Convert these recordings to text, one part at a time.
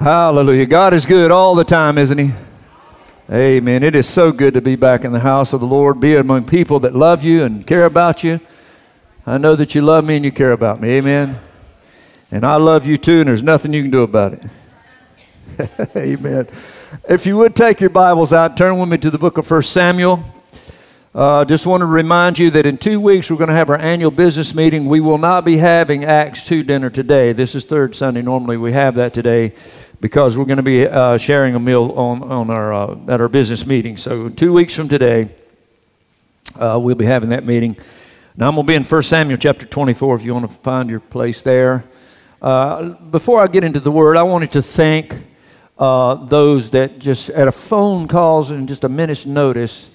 Hallelujah. God is good all the time, isn't He? Amen. It is so good to be back in the house of the Lord, be among people that love you and care about you. I know that you love me and you care about me. Amen. And I love you too, and there's nothing you can do about it. Amen. If you would take your Bibles out, turn with me to the book of 1 Samuel. Uh, just want to remind you that in two weeks we're going to have our annual business meeting. We will not be having Acts 2 dinner today. This is third Sunday. Normally we have that today because we're going to be uh, sharing a meal on, on our, uh, at our business meeting. So, two weeks from today, uh, we'll be having that meeting. Now, I'm going to be in 1 Samuel chapter 24 if you want to find your place there. Uh, before I get into the word, I wanted to thank uh, those that just at a phone calls and just a minute's notice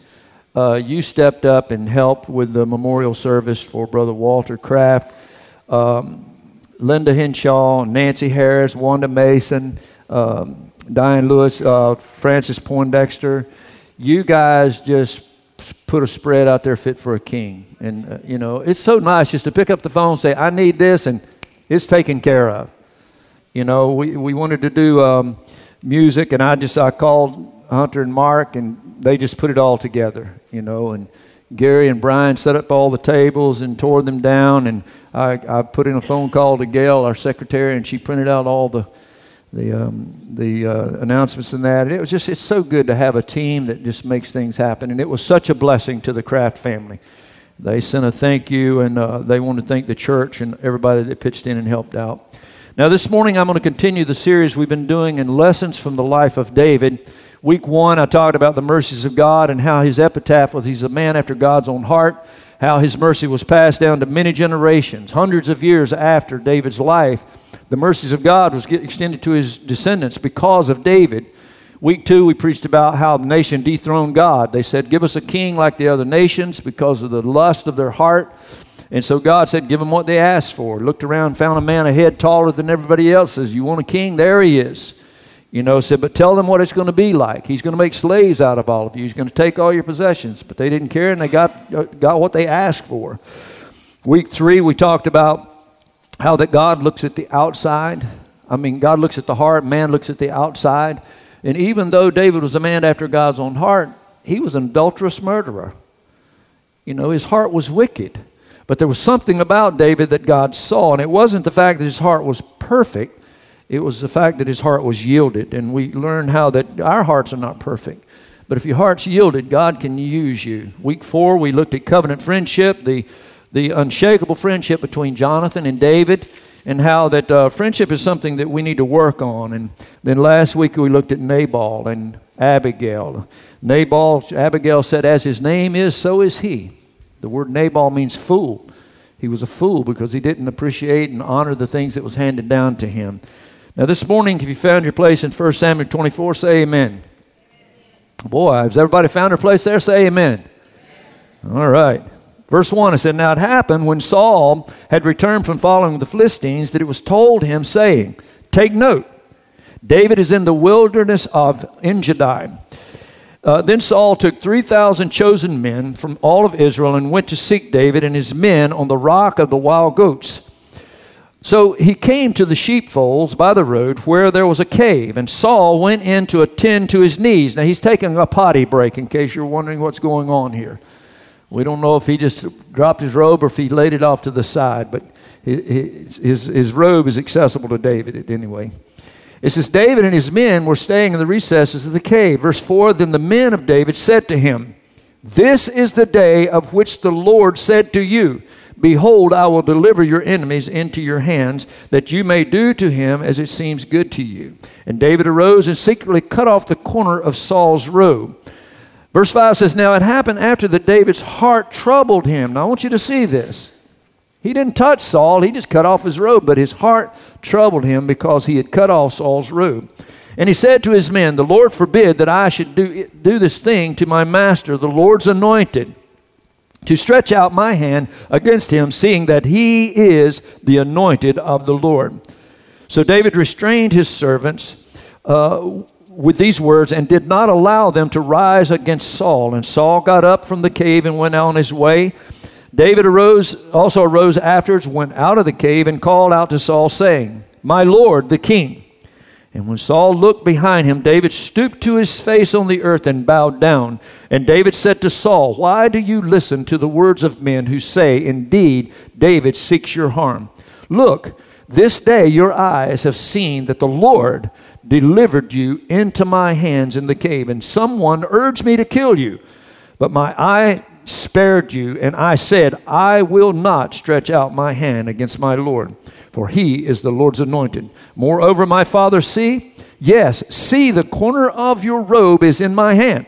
uh, you stepped up and helped with the memorial service for Brother Walter Kraft. Um, Linda Henshaw, Nancy Harris, Wanda Mason, um, Diane Lewis, uh, Francis Poindexter. You guys just put a spread out there fit for a king. And, uh, you know, it's so nice just to pick up the phone say, I need this, and it's taken care of. You know, we, we wanted to do um, music, and I just I called Hunter and Mark, and they just put it all together, you know. And Gary and Brian set up all the tables and tore them down, and I, I put in a phone call to Gail, our secretary, and she printed out all the the um, the uh, announcements and that. And it was just it's so good to have a team that just makes things happen, and it was such a blessing to the Kraft family. They sent a thank you, and uh, they want to thank the church and everybody that pitched in and helped out. Now, this morning I'm going to continue the series we've been doing in lessons from the life of David. Week one, I talked about the mercies of God and how his epitaph was he's a man after God's own heart, how his mercy was passed down to many generations, hundreds of years after David's life. The mercies of God was extended to his descendants because of David. Week two, we preached about how the nation dethroned God. They said, Give us a king like the other nations because of the lust of their heart. And so God said, Give them what they asked for. Looked around, found a man a head taller than everybody else. Says, You want a king? There he is. You know, said, but tell them what it's going to be like. He's going to make slaves out of all of you. He's going to take all your possessions. But they didn't care and they got, uh, got what they asked for. Week three, we talked about how that God looks at the outside. I mean, God looks at the heart, man looks at the outside. And even though David was a man after God's own heart, he was an adulterous murderer. You know, his heart was wicked. But there was something about David that God saw, and it wasn't the fact that his heart was perfect, it was the fact that his heart was yielded. And we learned how that our hearts are not perfect. But if your heart's yielded, God can use you. Week four, we looked at covenant friendship, the, the unshakable friendship between Jonathan and David, and how that uh, friendship is something that we need to work on. And then last week, we looked at Nabal and Abigail. Nabal, Abigail said, As his name is, so is he. The word Nabal means fool. He was a fool because he didn't appreciate and honor the things that was handed down to him. Now, this morning, if you found your place in 1 Samuel 24, say amen. Boy, has everybody found their place there? Say amen. amen. All right. Verse 1, it said, Now it happened when Saul had returned from following the Philistines that it was told him, saying, Take note, David is in the wilderness of Engedi. Uh, then Saul took 3,000 chosen men from all of Israel and went to seek David and his men on the rock of the wild goats. So he came to the sheepfolds by the road where there was a cave, and Saul went in to attend to his knees. Now he's taking a potty break in case you're wondering what's going on here. We don't know if he just dropped his robe or if he laid it off to the side, but his, his, his robe is accessible to David anyway. It says, David and his men were staying in the recesses of the cave. Verse 4 Then the men of David said to him, This is the day of which the Lord said to you, Behold, I will deliver your enemies into your hands, that you may do to him as it seems good to you. And David arose and secretly cut off the corner of Saul's robe. Verse 5 says, Now it happened after that David's heart troubled him. Now I want you to see this. He didn't touch Saul, he just cut off his robe, but his heart troubled him because he had cut off Saul's robe. And he said to his men, The Lord forbid that I should do, do this thing to my master, the Lord's anointed to stretch out my hand against him, seeing that he is the anointed of the Lord. So David restrained his servants uh, with these words and did not allow them to rise against Saul. And Saul got up from the cave and went on his way. David arose, also arose afterwards, went out of the cave, and called out to Saul, saying, My Lord, the king. And when Saul looked behind him, David stooped to his face on the earth and bowed down. And David said to Saul, Why do you listen to the words of men who say, Indeed, David seeks your harm? Look, this day your eyes have seen that the Lord delivered you into my hands in the cave, and someone urged me to kill you. But my eye spared you, and I said, I will not stretch out my hand against my Lord for he is the Lord's anointed. Moreover, my father, see, yes, see, the corner of your robe is in my hand.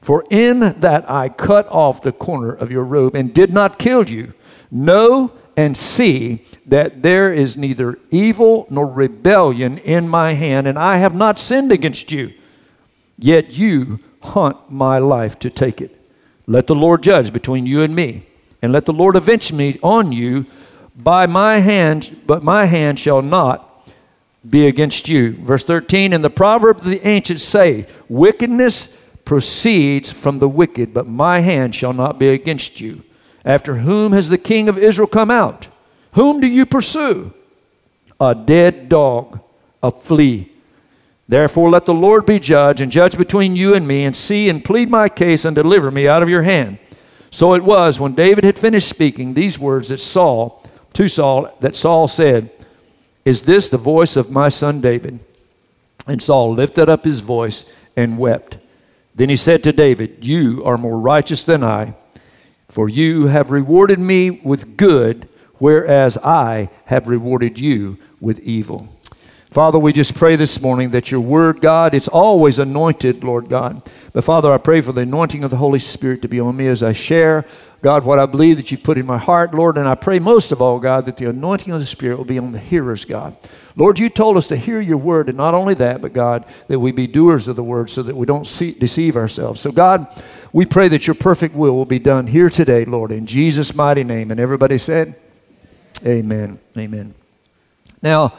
For in that I cut off the corner of your robe and did not kill you. Know and see that there is neither evil nor rebellion in my hand, and I have not sinned against you. Yet you hunt my life to take it. Let the Lord judge between you and me, and let the Lord avenge me on you by my hand, but my hand shall not be against you. Verse 13, and the proverb of the ancients say, wickedness proceeds from the wicked, but my hand shall not be against you. After whom has the king of Israel come out? Whom do you pursue? A dead dog, a flea. Therefore, let the Lord be judge and judge between you and me, and see and plead my case and deliver me out of your hand. So it was when David had finished speaking these words that Saul to Saul that Saul said, Is this the voice of my son David? And Saul lifted up his voice and wept. Then he said to David, You are more righteous than I, for you have rewarded me with good, whereas I have rewarded you with evil. Father, we just pray this morning that your word, God, it's always anointed, Lord God. But Father, I pray for the anointing of the Holy Spirit to be on me as I share God, what I believe that you've put in my heart, Lord, and I pray most of all, God, that the anointing of the Spirit will be on the hearers, God. Lord, you told us to hear your word, and not only that, but God, that we be doers of the word so that we don't see, deceive ourselves. So, God, we pray that your perfect will will be done here today, Lord, in Jesus' mighty name. And everybody said, Amen. Amen. Now,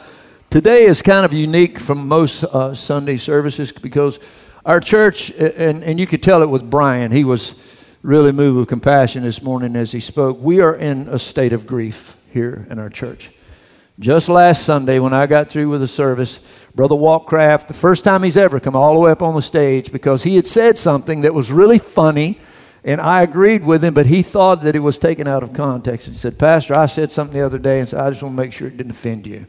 today is kind of unique from most uh, Sunday services because our church, and, and you could tell it with Brian, he was really moved with compassion this morning as he spoke. We are in a state of grief here in our church. Just last Sunday, when I got through with the service, Brother Walt Kraft, the first time he's ever come all the way up on the stage because he had said something that was really funny, and I agreed with him, but he thought that it was taken out of context. He said, Pastor, I said something the other day, and said, I just want to make sure it didn't offend you.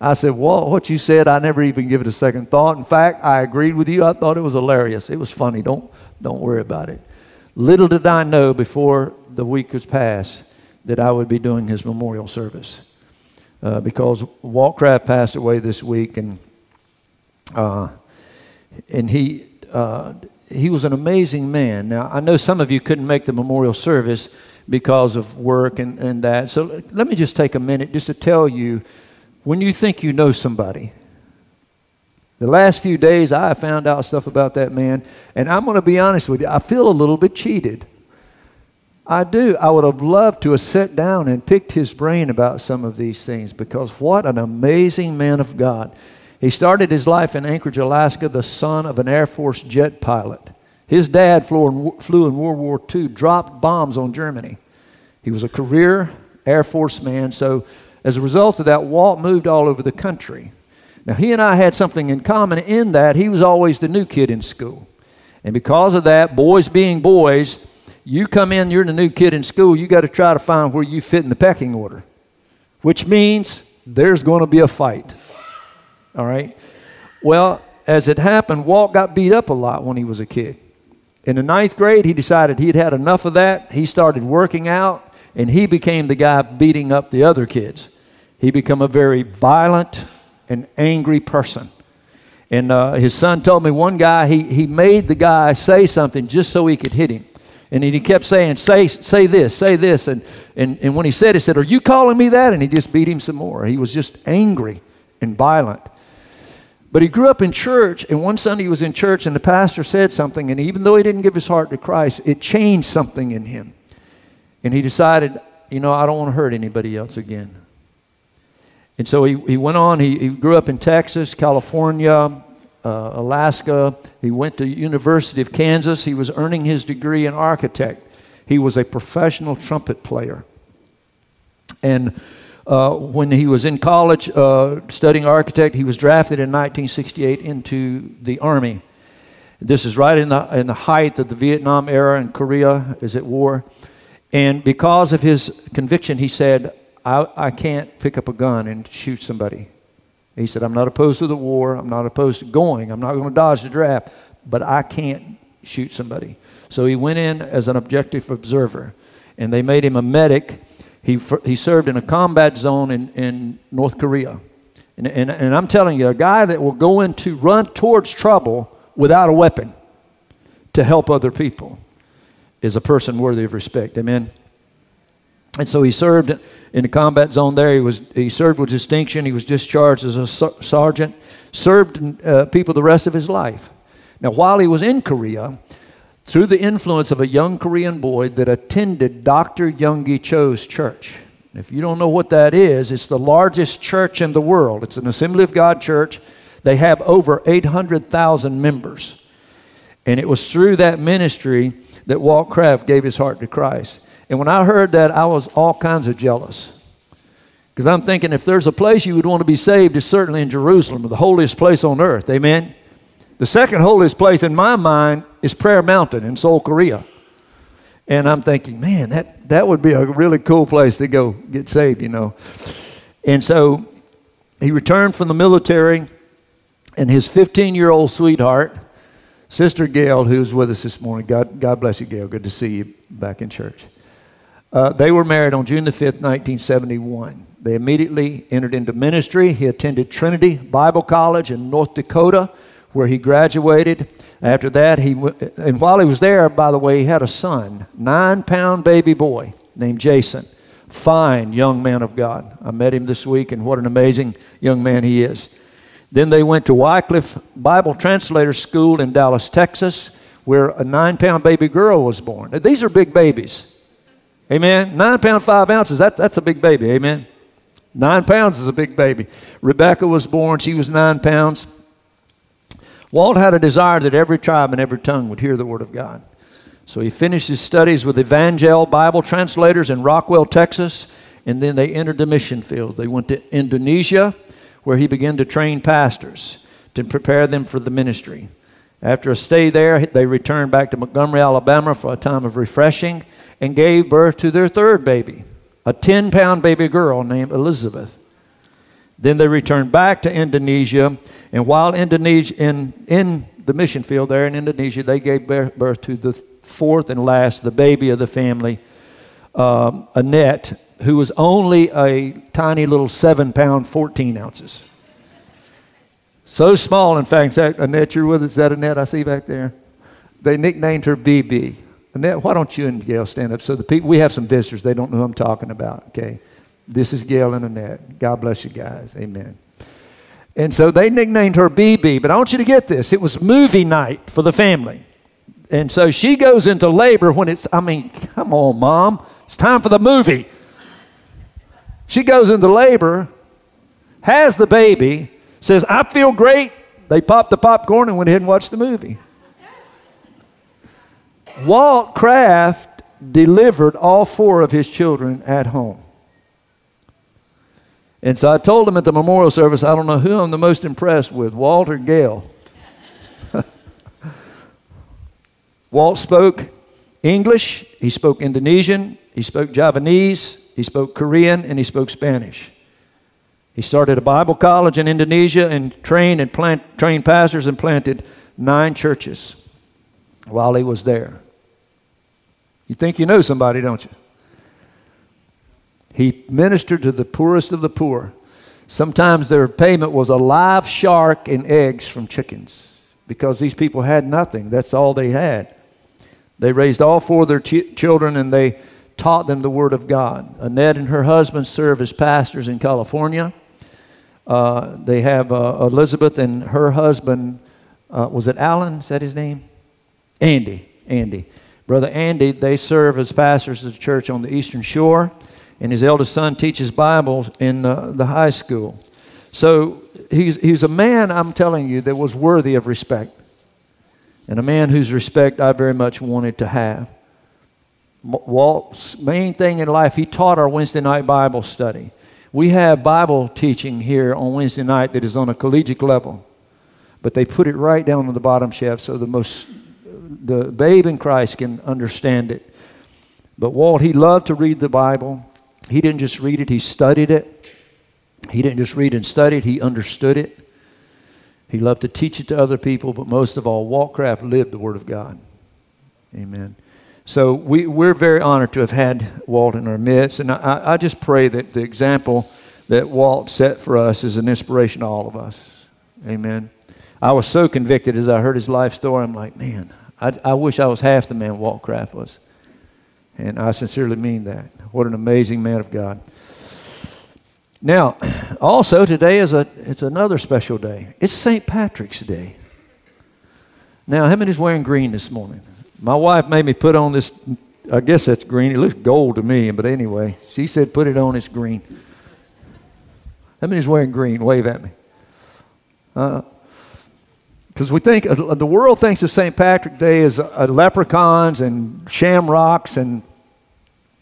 I said, Well, what you said, I never even give it a second thought. In fact, I agreed with you. I thought it was hilarious. It was funny. Don't, don't worry about it. Little did I know before the week was passed that I would be doing his memorial service uh, because Walt Kraft passed away this week, and uh, and he uh, he was an amazing man. Now I know some of you couldn't make the memorial service because of work and, and that. So let me just take a minute just to tell you when you think you know somebody, the last few days, I found out stuff about that man, and I'm going to be honest with you, I feel a little bit cheated. I do. I would have loved to have sat down and picked his brain about some of these things because what an amazing man of God. He started his life in Anchorage, Alaska, the son of an Air Force jet pilot. His dad flew in World War II, dropped bombs on Germany. He was a career Air Force man, so as a result of that, Walt moved all over the country. Now, he and I had something in common in that he was always the new kid in school. And because of that, boys being boys, you come in, you're the new kid in school, you got to try to find where you fit in the pecking order, which means there's going to be a fight. All right? Well, as it happened, Walt got beat up a lot when he was a kid. In the ninth grade, he decided he'd had enough of that. He started working out, and he became the guy beating up the other kids. He became a very violent, and angry person. And uh, his son told me one guy, he, he made the guy say something just so he could hit him. And he kept saying, say, say this, say this. And, and, and when he said, he said, Are you calling me that? And he just beat him some more. He was just angry and violent. But he grew up in church, and one Sunday he was in church, and the pastor said something, and even though he didn't give his heart to Christ, it changed something in him. And he decided, you know, I don't want to hurt anybody else again. And so he, he went on, he, he grew up in Texas, California, uh, Alaska. He went to University of Kansas. He was earning his degree in architect. He was a professional trumpet player. And Uh, when he was in college uh, studying architect, he was drafted in 1968 into the Army. This is right in the, in the height of the Vietnam era, and Korea is at war. And because of his conviction, he said, I, I can't pick up a gun and shoot somebody. He said, I'm not opposed to the war. I'm not opposed to going. I'm not going to dodge the draft, but I can't shoot somebody. So he went in as an objective observer, and they made him a medic. He, he served in a combat zone in, in North Korea. And, and, and I'm telling you, a guy that will go in to run towards trouble without a weapon to help other people is a person worthy of respect. Amen. And so he served in the combat zone there. He, was, he served with distinction. He was discharged as a sergeant, served uh, people the rest of his life. Now, while he was in Korea, through the influence of a young Korean boy that attended Dr. Yonggi Cho's church. If you don't know what that is, it's the largest church in the world. It's an Assembly of God church. They have over 800,000 members. And it was through that ministry that Walt Kraft gave his heart to Christ. And when I heard that, I was all kinds of jealous. Because I'm thinking if there's a place you would want to be saved, it's certainly in Jerusalem, the holiest place on earth. Amen? The second holiest place in my mind is Prayer Mountain in Seoul, Korea. And I'm thinking, man, that, that would be a really cool place to go get saved, you know. And so he returned from the military, and his 15 year old sweetheart, Sister Gail, who's with us this morning, God, God bless you, Gail. Good to see you back in church. Uh, they were married on June the 5th, 1971. They immediately entered into ministry. He attended Trinity Bible College in North Dakota, where he graduated. After that, he w- and while he was there, by the way, he had a son, nine pound baby boy named Jason. Fine young man of God. I met him this week, and what an amazing young man he is. Then they went to Wycliffe Bible Translator School in Dallas, Texas, where a nine pound baby girl was born. Now, these are big babies. Amen. Nine pound, five ounces, that, that's a big baby. Amen. Nine pounds is a big baby. Rebecca was born, she was nine pounds. Walt had a desire that every tribe and every tongue would hear the word of God. So he finished his studies with Evangel Bible translators in Rockwall, Texas, and then they entered the mission field. They went to Indonesia, where he began to train pastors to prepare them for the ministry. After a stay there, they returned back to Montgomery, Alabama for a time of refreshing and gave birth to their third baby, a 10 pound baby girl named Elizabeth. Then they returned back to Indonesia, and while Indonesia in, in the mission field there in Indonesia, they gave birth to the fourth and last, the baby of the family, um, Annette, who was only a tiny little seven pound, 14 ounces. So small, in fact, Annette, you're with us. Is that Annette I see back there? They nicknamed her BB. Annette, why don't you and Gail stand up so the people, we have some visitors, they don't know who I'm talking about, okay? This is Gail and Annette. God bless you guys. Amen. And so they nicknamed her BB, but I want you to get this. It was movie night for the family. And so she goes into labor when it's, I mean, come on, mom. It's time for the movie. She goes into labor, has the baby, says, I feel great. They popped the popcorn and went ahead and watched the movie. Walt Kraft delivered all four of his children at home. And so I told him at the memorial service, I don't know who I'm the most impressed with, Walt or Gail. Walt spoke English, he spoke Indonesian, he spoke Javanese, he spoke Korean, and he spoke Spanish. He started a Bible college in Indonesia and trained and plant, trained pastors and planted nine churches while he was there. You think you know somebody, don't you? He ministered to the poorest of the poor. Sometimes their payment was a live shark and eggs from chickens because these people had nothing. That's all they had. They raised all four of their ch- children and they taught them the Word of God. Annette and her husband serve as pastors in California. Uh, they have uh, Elizabeth and her husband, uh, was it Alan? Is that his name? Andy. Andy. Brother Andy, they serve as pastors of the church on the Eastern Shore, and his eldest son teaches Bible in uh, the high school. So he's, he's a man, I'm telling you, that was worthy of respect, and a man whose respect I very much wanted to have. Walt's main thing in life, he taught our Wednesday night Bible study. We have Bible teaching here on Wednesday night that is on a collegiate level, but they put it right down on the bottom shelf so the most the babe in Christ can understand it. But Walt, he loved to read the Bible. He didn't just read it, he studied it. He didn't just read and study it, he understood it. He loved to teach it to other people, but most of all, Walt Kraft lived the Word of God. Amen. So we, we're very honored to have had Walt in our midst, and I, I just pray that the example that Walt set for us is an inspiration to all of us. Amen. I was so convicted as I heard his life story. I'm like, man, I, I wish I was half the man Walt Kraft was. And I sincerely mean that. What an amazing man of God. Now, also today is a it's another special day. It's St. Patrick's Day. Now, how many's wearing green this morning? My wife made me put on this. I guess that's green. It looks gold to me, but anyway, she said put it on. It's green. How many's wearing green? Wave at me. Because uh, we think uh, the world thinks of St. Patrick's Day as uh, leprechauns and shamrocks and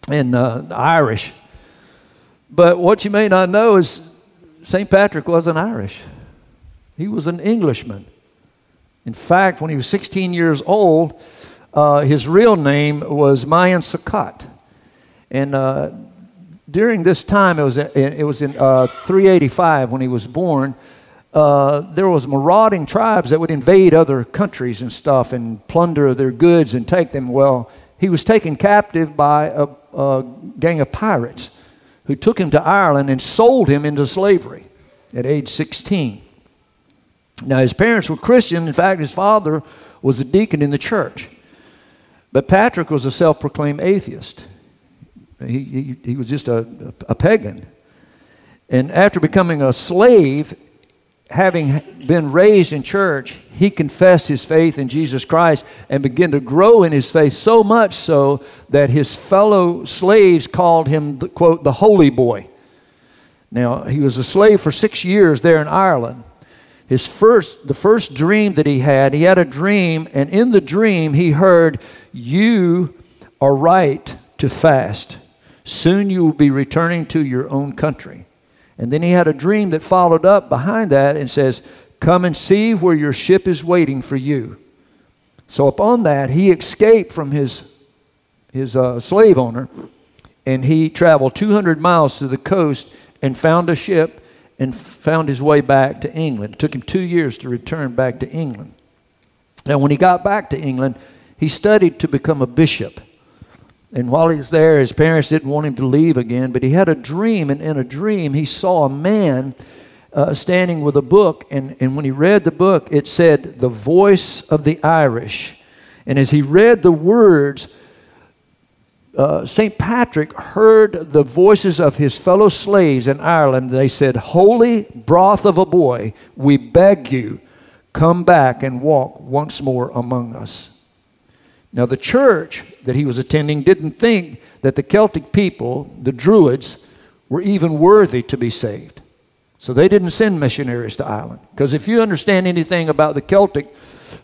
and uh, Irish. But what you may not know is St. Patrick wasn't Irish, he was an Englishman. In fact, when he was 16 years old, uh, his real name was Maewyn Succat. And uh, during this time, it was, it was in uh, 385 when he was born, uh, there was marauding tribes that would invade other countries and stuff and plunder their goods and take them. Well, he was taken captive by a, a gang of pirates who took him to Ireland and sold him into slavery at age 16. Now, his parents were Christian. In fact, his father was a deacon in the church. But Patrick was a self proclaimed atheist. He, he, he, was just a, a pagan. And after becoming a slave, having been raised in church, he confessed his faith in Jesus Christ and began to grow in his faith so much so that his fellow slaves called him, the, quote, the holy boy. Now, he was a slave for six years there in Ireland. His first, the first dream that he had, he had a dream, and in the dream he heard, You are right to fast. Soon you will be returning to your own country. And then he had a dream that followed up behind that and says, Come and see where your ship is waiting for you. So, upon that, he escaped from his, his uh, slave owner and he traveled 200 miles to the coast and found a ship and found his way back to England. It took him two years to return back to England. Now, when he got back to England, he studied to become a bishop. And while he's there, his parents didn't want him to leave again, but he had a dream, and in a dream, he saw a man uh, standing with a book. And, and when he read the book, it said, The Voice of the Irish. And as he read the words, uh, St. Patrick heard the voices of his fellow slaves in Ireland. They said, Holy broth of a boy, we beg you, come back and walk once more among us. Now, the church that he was attending didn't think that the Celtic people, the Druids, were even worthy to be saved. So they didn't send missionaries to Ireland. Because if you understand anything about the Celtic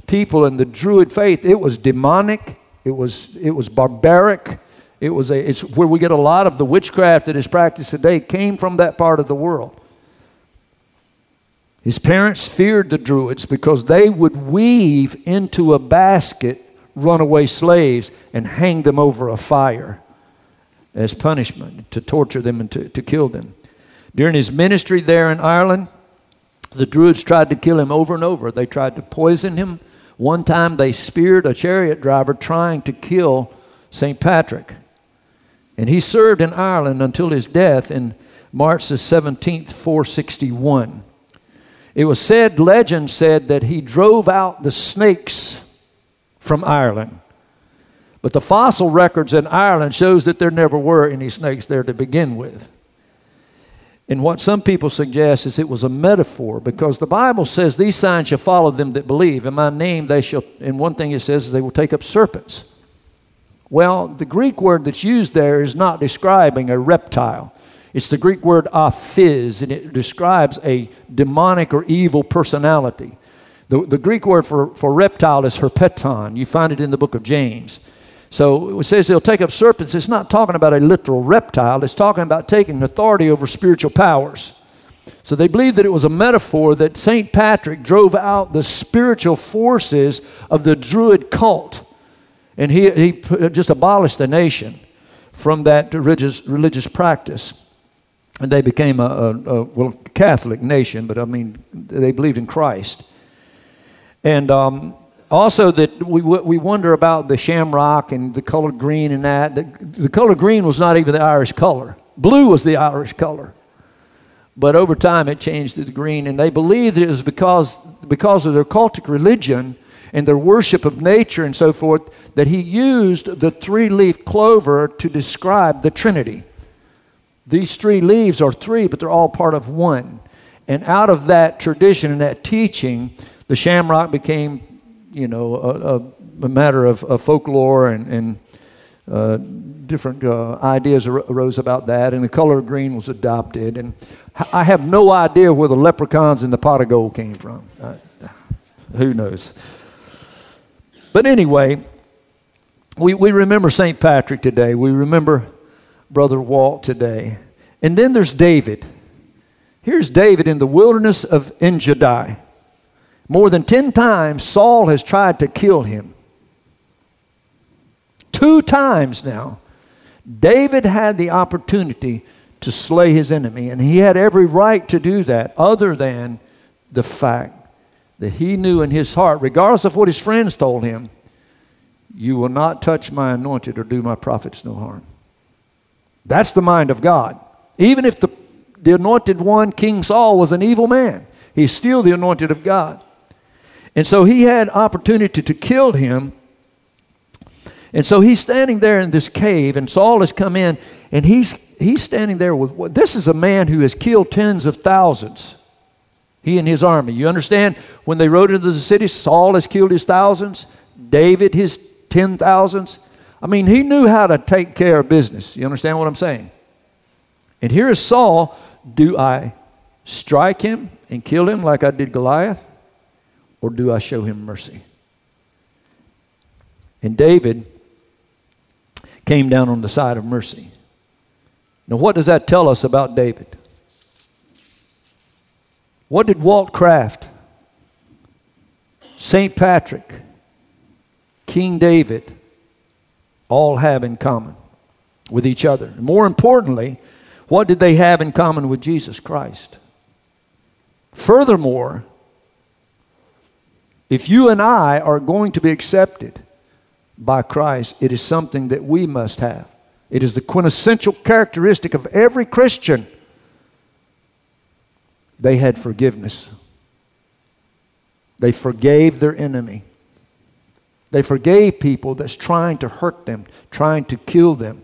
people and the Druid faith, it was demonic, it was, it was barbaric. It was a, it's where we get a lot of the witchcraft that is practiced today came from that part of the world. His parents feared the Druids because they would weave into a basket runaway slaves and hang them over a fire as punishment to torture them and to, to kill them. During his ministry there in Ireland, the Druids tried to kill him over and over. They tried to poison him. One time they speared a chariot driver trying to kill St. Patrick. And he served in Ireland until his death in March the 17th, 461. It was said, legend said, that he drove out the snakes from Ireland. But the fossil records in Ireland shows that there never were any snakes there to begin with. And what some people suggest is it was a metaphor because the Bible says these signs shall follow them that believe. In my name they shall, and one thing it says is they will take up serpents. Well, the Greek word that's used there is not describing a reptile. It's the Greek word ophis, and it describes a demonic or evil personality. The, the Greek word for, for reptile is herpeton. You find it in the book of James. So it says they'll take up serpents. It's not talking about a literal reptile, it's talking about taking authority over spiritual powers. So they believe that it was a metaphor that St. Patrick drove out the spiritual forces of the Druid cult. And he, he uh, just abolished the nation from that religious, religious practice. And they became a, a, a well, Catholic nation, but I mean, they believed in Christ. And um, also, that we, we wonder about the shamrock and the color green and that. The, the color green was not even the Irish color, blue was the Irish color. But over time, it changed to the green. And they believed it was because, because of their cultic religion and their worship of nature and so forth that he used the three leaf clover to describe the Trinity. These three leaves are three, but they're all part of one. And out of that tradition and that teaching, the shamrock became you know, a, a, matter of, of, folklore and, and uh, different uh, ideas arose about that, and the color of green was adopted. And I have no idea where the leprechauns and the pot of gold came from. Who knows? But anyway, we, we remember St. Patrick today. We remember Brother Walt today. And then there's David. Here's David in the wilderness of Engedi. More than 10 times, Saul has tried to kill him. Two times now, David had the opportunity to slay his enemy, and he had every right to do that, other than the fact that he knew in his heart, regardless of what his friends told him, you will not touch my anointed or do my prophets no harm. That's the mind of God. Even if the, the anointed one, King Saul, was an evil man, he's still the anointed of God. And so he had opportunity to kill him. And so he's standing there in this cave, and Saul has come in, and he's, he's standing there with this is a man who has killed tens of thousands. He and his army. You understand? When they rode into the city, Saul has killed his thousands, David his ten thousands. I mean, he knew how to take care of business. You understand what I'm saying? And here is Saul. Do I strike him and kill him like I did Goliath? Or do I show him mercy? And David came down on the side of mercy. Now, what does that tell us about David? What did Walt Kraft, St. Patrick, King David all have in common with each other? more importantly, what did they have in common with Jesus Christ? Furthermore, if you and I are going to be accepted by Christ, it is something that we must have. It is the quintessential characteristic of every Christian. They had forgiveness. They forgave their enemy. They forgave people that's trying to hurt them, trying to kill them.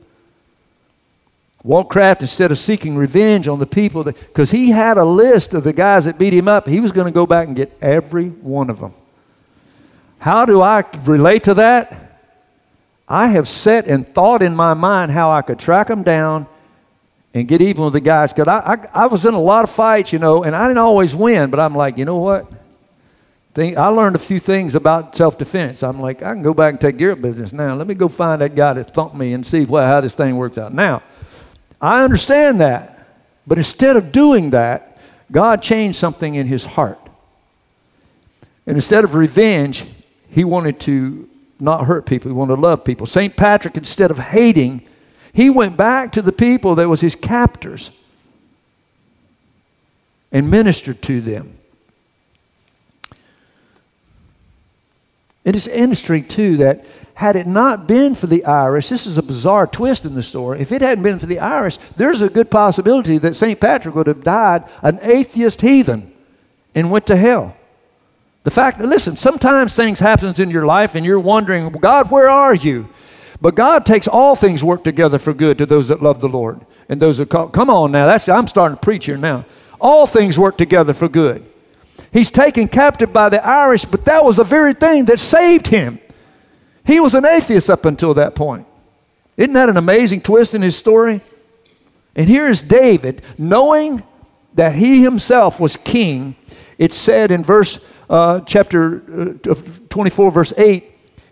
Walt Kraft, instead of seeking revenge on the people, because he had a list of the guys that beat him up, he was going to go back and get every one of them. How do I relate to that? I have set and thought in my mind how I could track them down and get even with the guys. Because I, I, I, was in a lot of fights, you know, and I didn't always win, but I'm like, you know what? Think, I learned a few things about self defense. I'm like, I can go back and take care of business now. Let me go find that guy that thumped me and see how this thing works out. Now, I understand that. But instead of doing that, God changed something in his heart. And instead of revenge, he wanted to not hurt people, he wanted to love people. St. Patrick, instead of hating, he went back to the people that was his captors and ministered to them. It is interesting, too, that had it not been for the Irish, this is a bizarre twist in the story. If it hadn't been for the Irish, there's a good possibility that St. Patrick would have died an atheist heathen and went to hell. The fact, that, listen, sometimes things happens in your life and you're wondering, God, where are you? But God takes all things work together for good to those that love the Lord and those that call. Come on now, that's I'm starting to preach here now. All things work together for good. He's taken captive by the Irish, but that was the very thing that saved him. He was an atheist up until that point. Isn't that an amazing twist in his story? And here is David, knowing that he himself was king. It said in verse uh, chapter uh, 24, verse 8,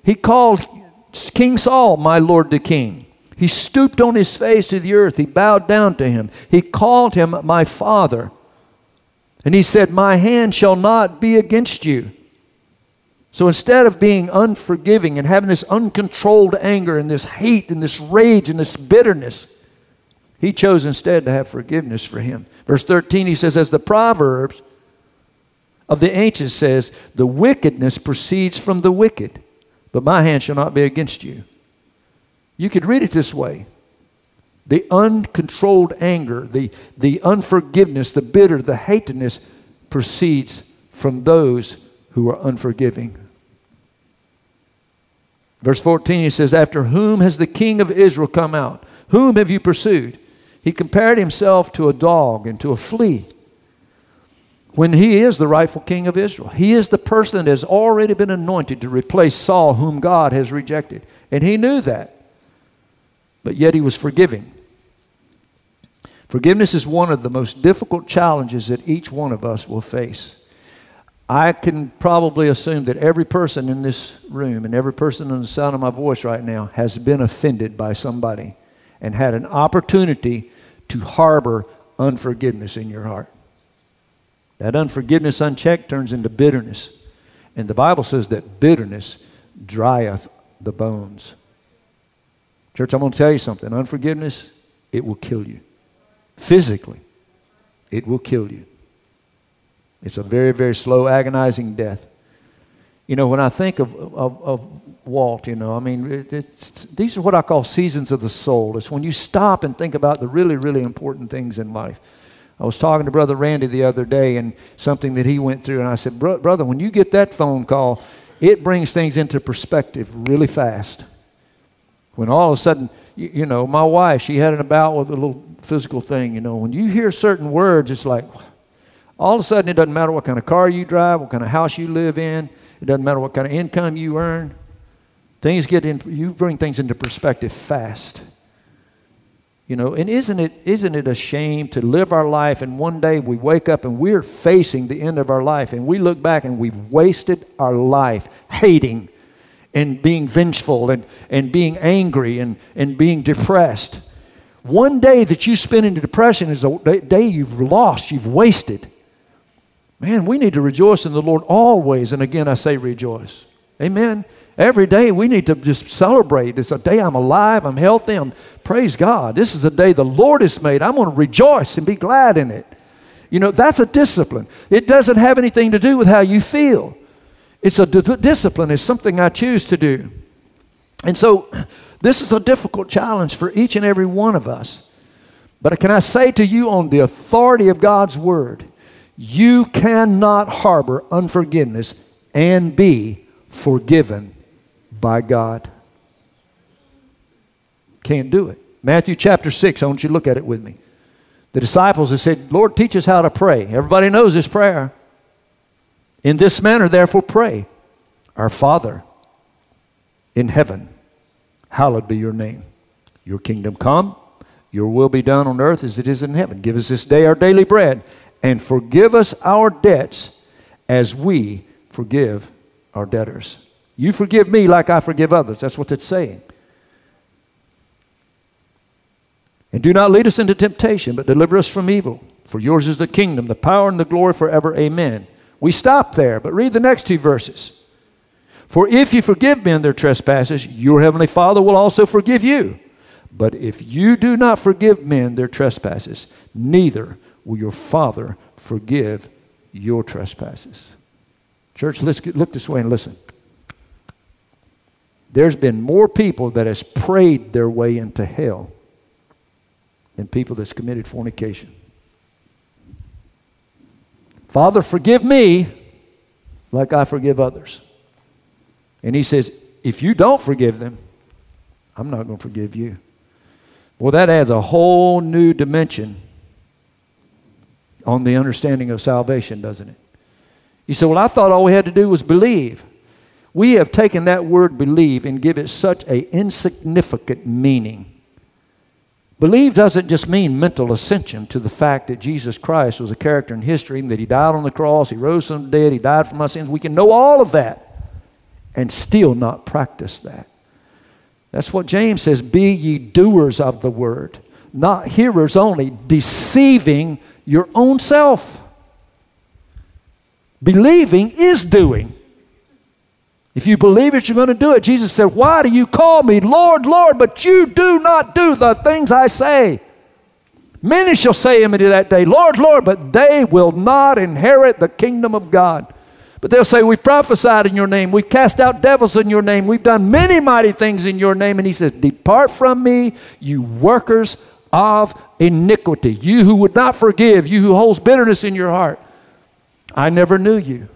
he called King Saul, my lord the king. He stooped on his face to the earth. He bowed down to him. He called him my father. And he said, My hand shall not be against you. So instead of being unforgiving and having this uncontrolled anger and this hate and this rage and this bitterness, he chose instead to have forgiveness for him. Verse 13, he says, As the Proverbs of the ancients says, The wickedness proceeds from the wicked, but my hand shall not be against you. You could read it this way the uncontrolled anger, the, the unforgiveness, the bitter, the hatedness proceeds from those who are unforgiving. Verse 14, he says, After whom has the king of Israel come out? Whom have you pursued? He compared himself to a dog and to a flea when he is the rightful king of Israel. He is the person that has already been anointed to replace Saul, whom God has rejected. And he knew that. But yet he was forgiving. Forgiveness is one of the most difficult challenges that each one of us will face. I can probably assume that every person in this room and every person in the sound of my voice right now has been offended by somebody and had an opportunity to harbor unforgiveness in your heart. That unforgiveness unchecked turns into bitterness. And the Bible says that bitterness drieth the bones. Church, I'm going to tell you something. Unforgiveness, it will kill you. Physically, it will kill you. It's a very, very slow, agonizing death. You know, when I think of, of, of Walt, you know, I mean, it, these are what I call seasons of the soul. It's when you stop and think about the really, really important things in life. I was talking to Brother Randy the other day and something that he went through, and I said, Brother, when you get that phone call, it brings things into perspective really fast. When all of a sudden, you, you know, my wife, she had an about with a little physical thing, you know, when you hear certain words, it's like, all of a sudden, it doesn't matter what kind of car you drive, what kind of house you live in, it doesn't matter what kind of income you earn. Things get in, you bring things into perspective fast. You know, and isn't it, isn't it a shame to live our life and one day we wake up and we're facing the end of our life and we look back and we've wasted our life hating and being vengeful and, and being angry and, and being depressed. One day that you spend in depression is a day you've lost, you've wasted. Man, we need to rejoice in the Lord always. And again, I say rejoice. Amen. Every day we need to just celebrate. It's a day I'm alive, I'm healthy, I'm praise God. This is a day the Lord has made. I'm going to rejoice and be glad in it. You know, that's a discipline. It doesn't have anything to do with how you feel. It's a d- discipline, it's something I choose to do. And so, this is a difficult challenge for each and every one of us. But can I say to you, on the authority of God's word, you cannot harbor unforgiveness and be forgiven by God. Can't do it. Matthew chapter 6, I want you to look at it with me. The disciples have said, Lord, teach us how to pray. Everybody knows this prayer. In this manner, therefore, pray Our Father in heaven, hallowed be your name. Your kingdom come, your will be done on earth as it is in heaven. Give us this day our daily bread and forgive us our debts as we forgive our debtors. You forgive me like I forgive others. That's what it's saying. And do not lead us into temptation, but deliver us from evil. For yours is the kingdom, the power, and the glory forever. Amen. We stop there, but read the next two verses. For if you forgive men their trespasses, your heavenly Father will also forgive you. But if you do not forgive men their trespasses, neither will your Father forgive your trespasses. Church, let's get, look this way and listen. There's been more people that has prayed their way into hell than people that's committed fornication. Father, forgive me like I forgive others. And he says, if you don't forgive them, I'm not going to forgive you. Well, that adds a whole new dimension on the understanding of salvation, doesn't it? You say, Well, I thought all we had to do was believe. We have taken that word believe and give it such a insignificant meaning. Believe doesn't just mean mental ascension to the fact that Jesus Christ was a character in history, and that he died on the cross, he rose from the dead, he died for my sins. We can know all of that and still not practice that. That's what James says be ye doers of the word, not hearers only, deceiving your own self. Believing is doing. If you believe it, you're going to do it. Jesus said, Why do you call me Lord, Lord, but you do not do the things I say? Many shall say in me that day, Lord, Lord, but they will not inherit the kingdom of God. But they'll say, We've prophesied in your name, we've cast out devils in your name, we've done many mighty things in your name. And he says, Depart from me, you workers of iniquity, you who would not forgive, you who holds bitterness in your heart. I never knew you.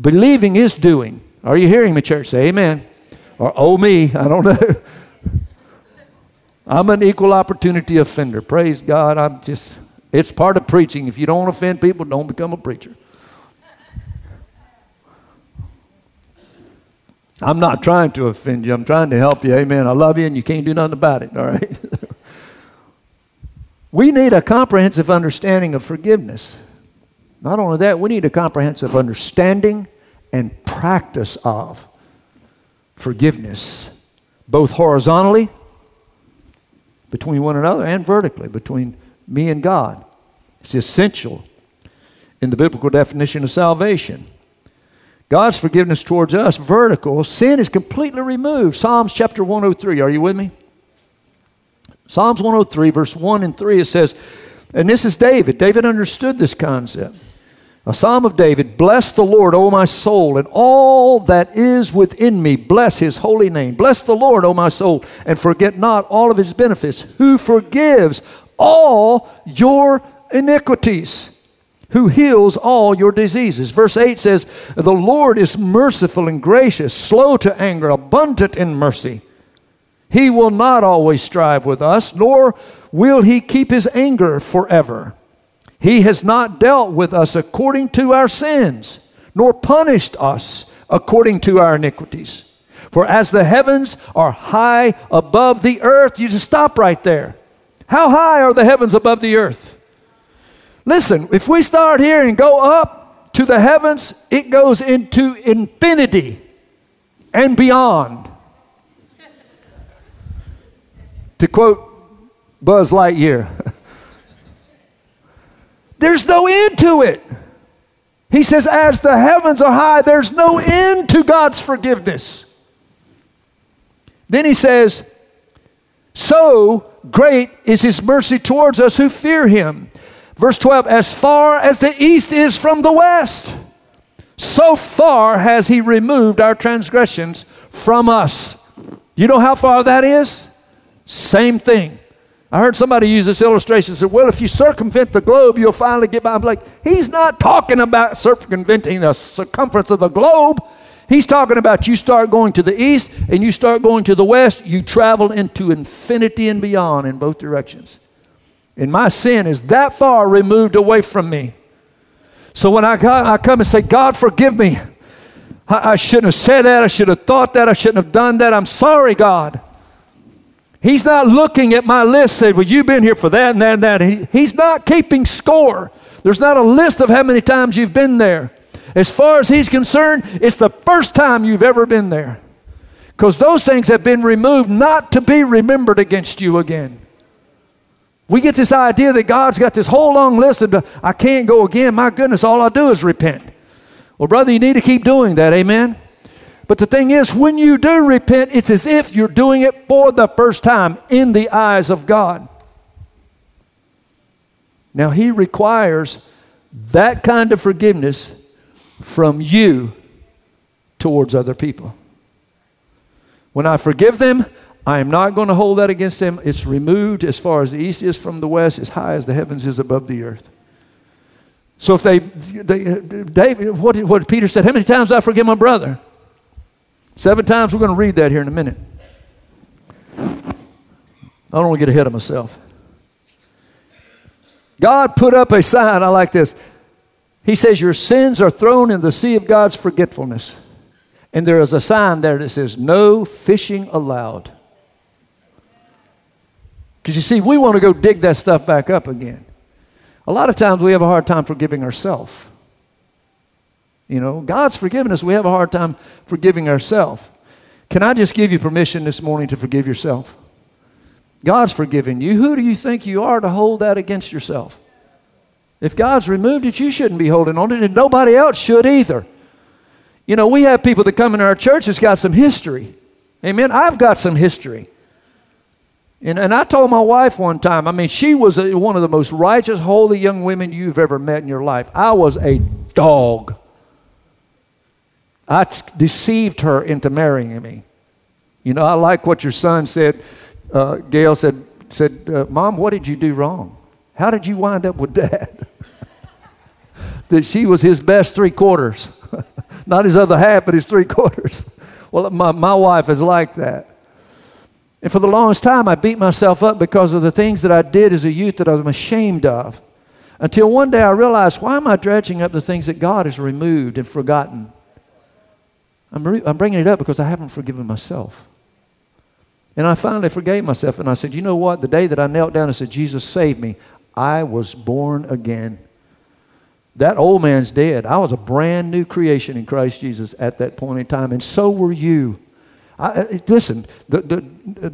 Believing is doing. Are you hearing me, church? Say amen. Or oh me, I don't know. I'm an equal opportunity offender. Praise God. I'm just, it's part of preaching. If you don't offend people, don't become a preacher. I'm not trying to offend you. I'm trying to help you. Amen. I love you and you can't do nothing about it. All right. we need a comprehensive understanding of forgiveness. Not only that, we need a comprehensive understanding and practice of forgiveness, both horizontally between one another and vertically between me and God. It's essential in the biblical definition of salvation. God's forgiveness towards us, vertical, sin is completely removed. Psalms chapter 103. Are you with me? Psalms 103, verse 1 and 3, it says, and this is David. David understood this concept. A psalm of David Bless the Lord, O my soul, and all that is within me. Bless his holy name. Bless the Lord, O my soul, and forget not all of his benefits, who forgives all your iniquities, who heals all your diseases. Verse 8 says, The Lord is merciful and gracious, slow to anger, abundant in mercy. He will not always strive with us, nor will he keep his anger forever. He has not dealt with us according to our sins, nor punished us according to our iniquities. For as the heavens are high above the earth, you just stop right there. How high are the heavens above the earth? Listen, if we start here and go up to the heavens, it goes into infinity and beyond. to quote Buzz Lightyear. There's no end to it. He says, As the heavens are high, there's no end to God's forgiveness. Then he says, So great is his mercy towards us who fear him. Verse 12, As far as the east is from the west, so far has he removed our transgressions from us. You know how far that is? Same thing. I heard somebody use this illustration. Said, "Well, if you circumvent the globe, you'll finally get by." I'm like, he's not talking about circumventing the circumference of the globe. He's talking about you start going to the east and you start going to the west. You travel into infinity and beyond in both directions. And my sin is that far removed away from me. So when I, got, I come and say, God, forgive me. I, I shouldn't have said that. I should have thought that. I shouldn't have done that. I'm sorry, God. He's not looking at my list, saying, Well, you've been here for that and that and that. He, he's not keeping score. There's not a list of how many times you've been there. As far as he's concerned, it's the first time you've ever been there. Because those things have been removed not to be remembered against you again. We get this idea that God's got this whole long list of, I can't go again. My goodness, all I do is repent. Well, brother, you need to keep doing that. Amen. But the thing is, when you do repent, it's as if you're doing it for the first time in the eyes of God. Now, He requires that kind of forgiveness from you towards other people. When I forgive them, I am not going to hold that against them. It's removed as far as the east is from the west, as high as the heavens is above the earth. So if they, they David, what, what Peter said, how many times I forgive my brother? Seven times, we're going to read that here in a minute. I don't want to get ahead of myself. God put up a sign, I like this. He says, Your sins are thrown in the sea of God's forgetfulness. And there is a sign there that says, No fishing allowed. Because you see, we want to go dig that stuff back up again. A lot of times we have a hard time forgiving ourselves. You know, God's forgiven us. We have a hard time forgiving ourselves. Can I just give you permission this morning to forgive yourself? God's forgiven you. Who do you think you are to hold that against yourself? If God's removed it, you shouldn't be holding on to it, and nobody else should either. You know, we have people that come into our church that's got some history. Amen. I've got some history. And, and I told my wife one time, I mean, she was a, one of the most righteous, holy young women you've ever met in your life. I was a dog. I t- deceived her into marrying me. You know, I like what your son said. Uh, Gail said, said uh, Mom, what did you do wrong? How did you wind up with dad? that she was his best three quarters. Not his other half, but his three quarters. Well, my, my wife is like that. And for the longest time, I beat myself up because of the things that I did as a youth that I was ashamed of. Until one day I realized, why am I dredging up the things that God has removed and forgotten? I'm, re- I'm bringing it up because I haven't forgiven myself. And I finally forgave myself and I said, you know what? The day that I knelt down and said, Jesus, save me, I was born again. That old man's dead. I was a brand new creation in Christ Jesus at that point in time, and so were you. I, listen, the, the,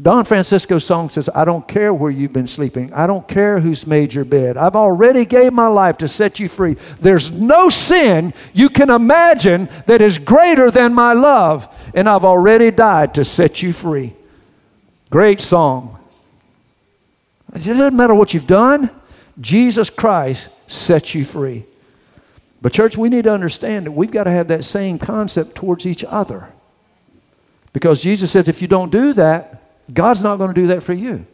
Don Francisco's song says, I don't care where you've been sleeping. I don't care who's made your bed. I've already gave my life to set you free. There's no sin you can imagine that is greater than my love, and I've already died to set you free. Great song. It doesn't matter what you've done, Jesus Christ sets you free. But, church, we need to understand that we've got to have that same concept towards each other. Because Jesus says, if you don't do that, God's not going to do that for you.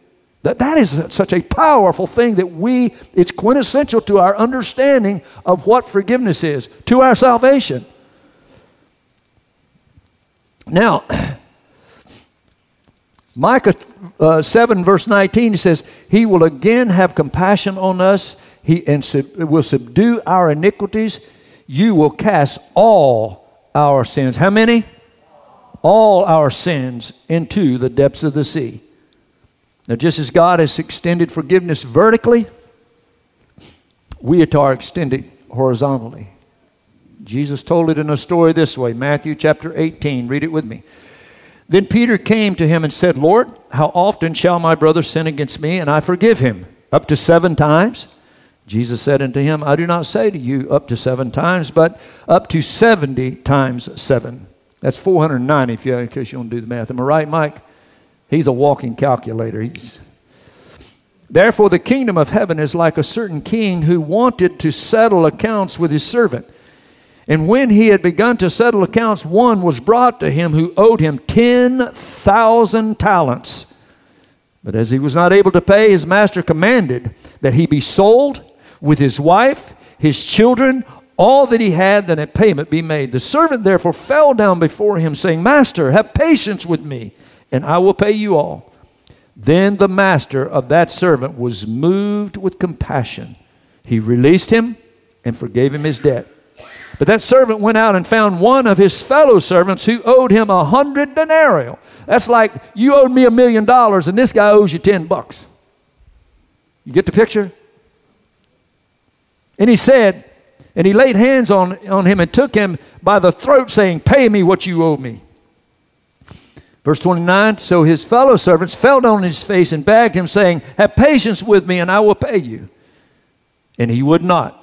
That, that is such a powerful thing that we, it's quintessential to our understanding of what forgiveness is, to our salvation. Now, Micah uh, 7, verse 19, he says, He will again have compassion on us he, and sub, will subdue our iniquities. You will cast all our sins. How many? All our sins into the depths of the sea. Now, just as God has extended forgiveness vertically, we are extended horizontally. Jesus told it in a story this way Matthew chapter 18. Read it with me. Then Peter came to him and said, Lord, how often shall my brother sin against me and I forgive him? Up to seven times? Jesus said unto him, I do not say to you up to seven times, but up to 70 times seven. That's 490 if you, in case you don't do the math. Am I right, Mike? He's a walking calculator. He's, Therefore, the kingdom of heaven is like a certain king who wanted to settle accounts with his servant. And when he had begun to settle accounts, one was brought to him who owed him 10,000 talents. But as he was not able to pay, his master commanded that he be sold with his wife, his children, all that he had, that a payment be made. The servant therefore fell down before him, saying, Master, have patience with me, and I will pay you all. Then the master of that servant was moved with compassion. He released him and forgave him his debt. But that servant went out and found one of his fellow servants who owed him a hundred denarii. That's like you owed me a million dollars and this guy owes you ten bucks. You get the picture? And he said, and he laid hands on, on him and took him by the throat, saying, Pay me what you owe me. Verse 29 So his fellow servants fell down on his face and begged him, saying, Have patience with me, and I will pay you. And he would not.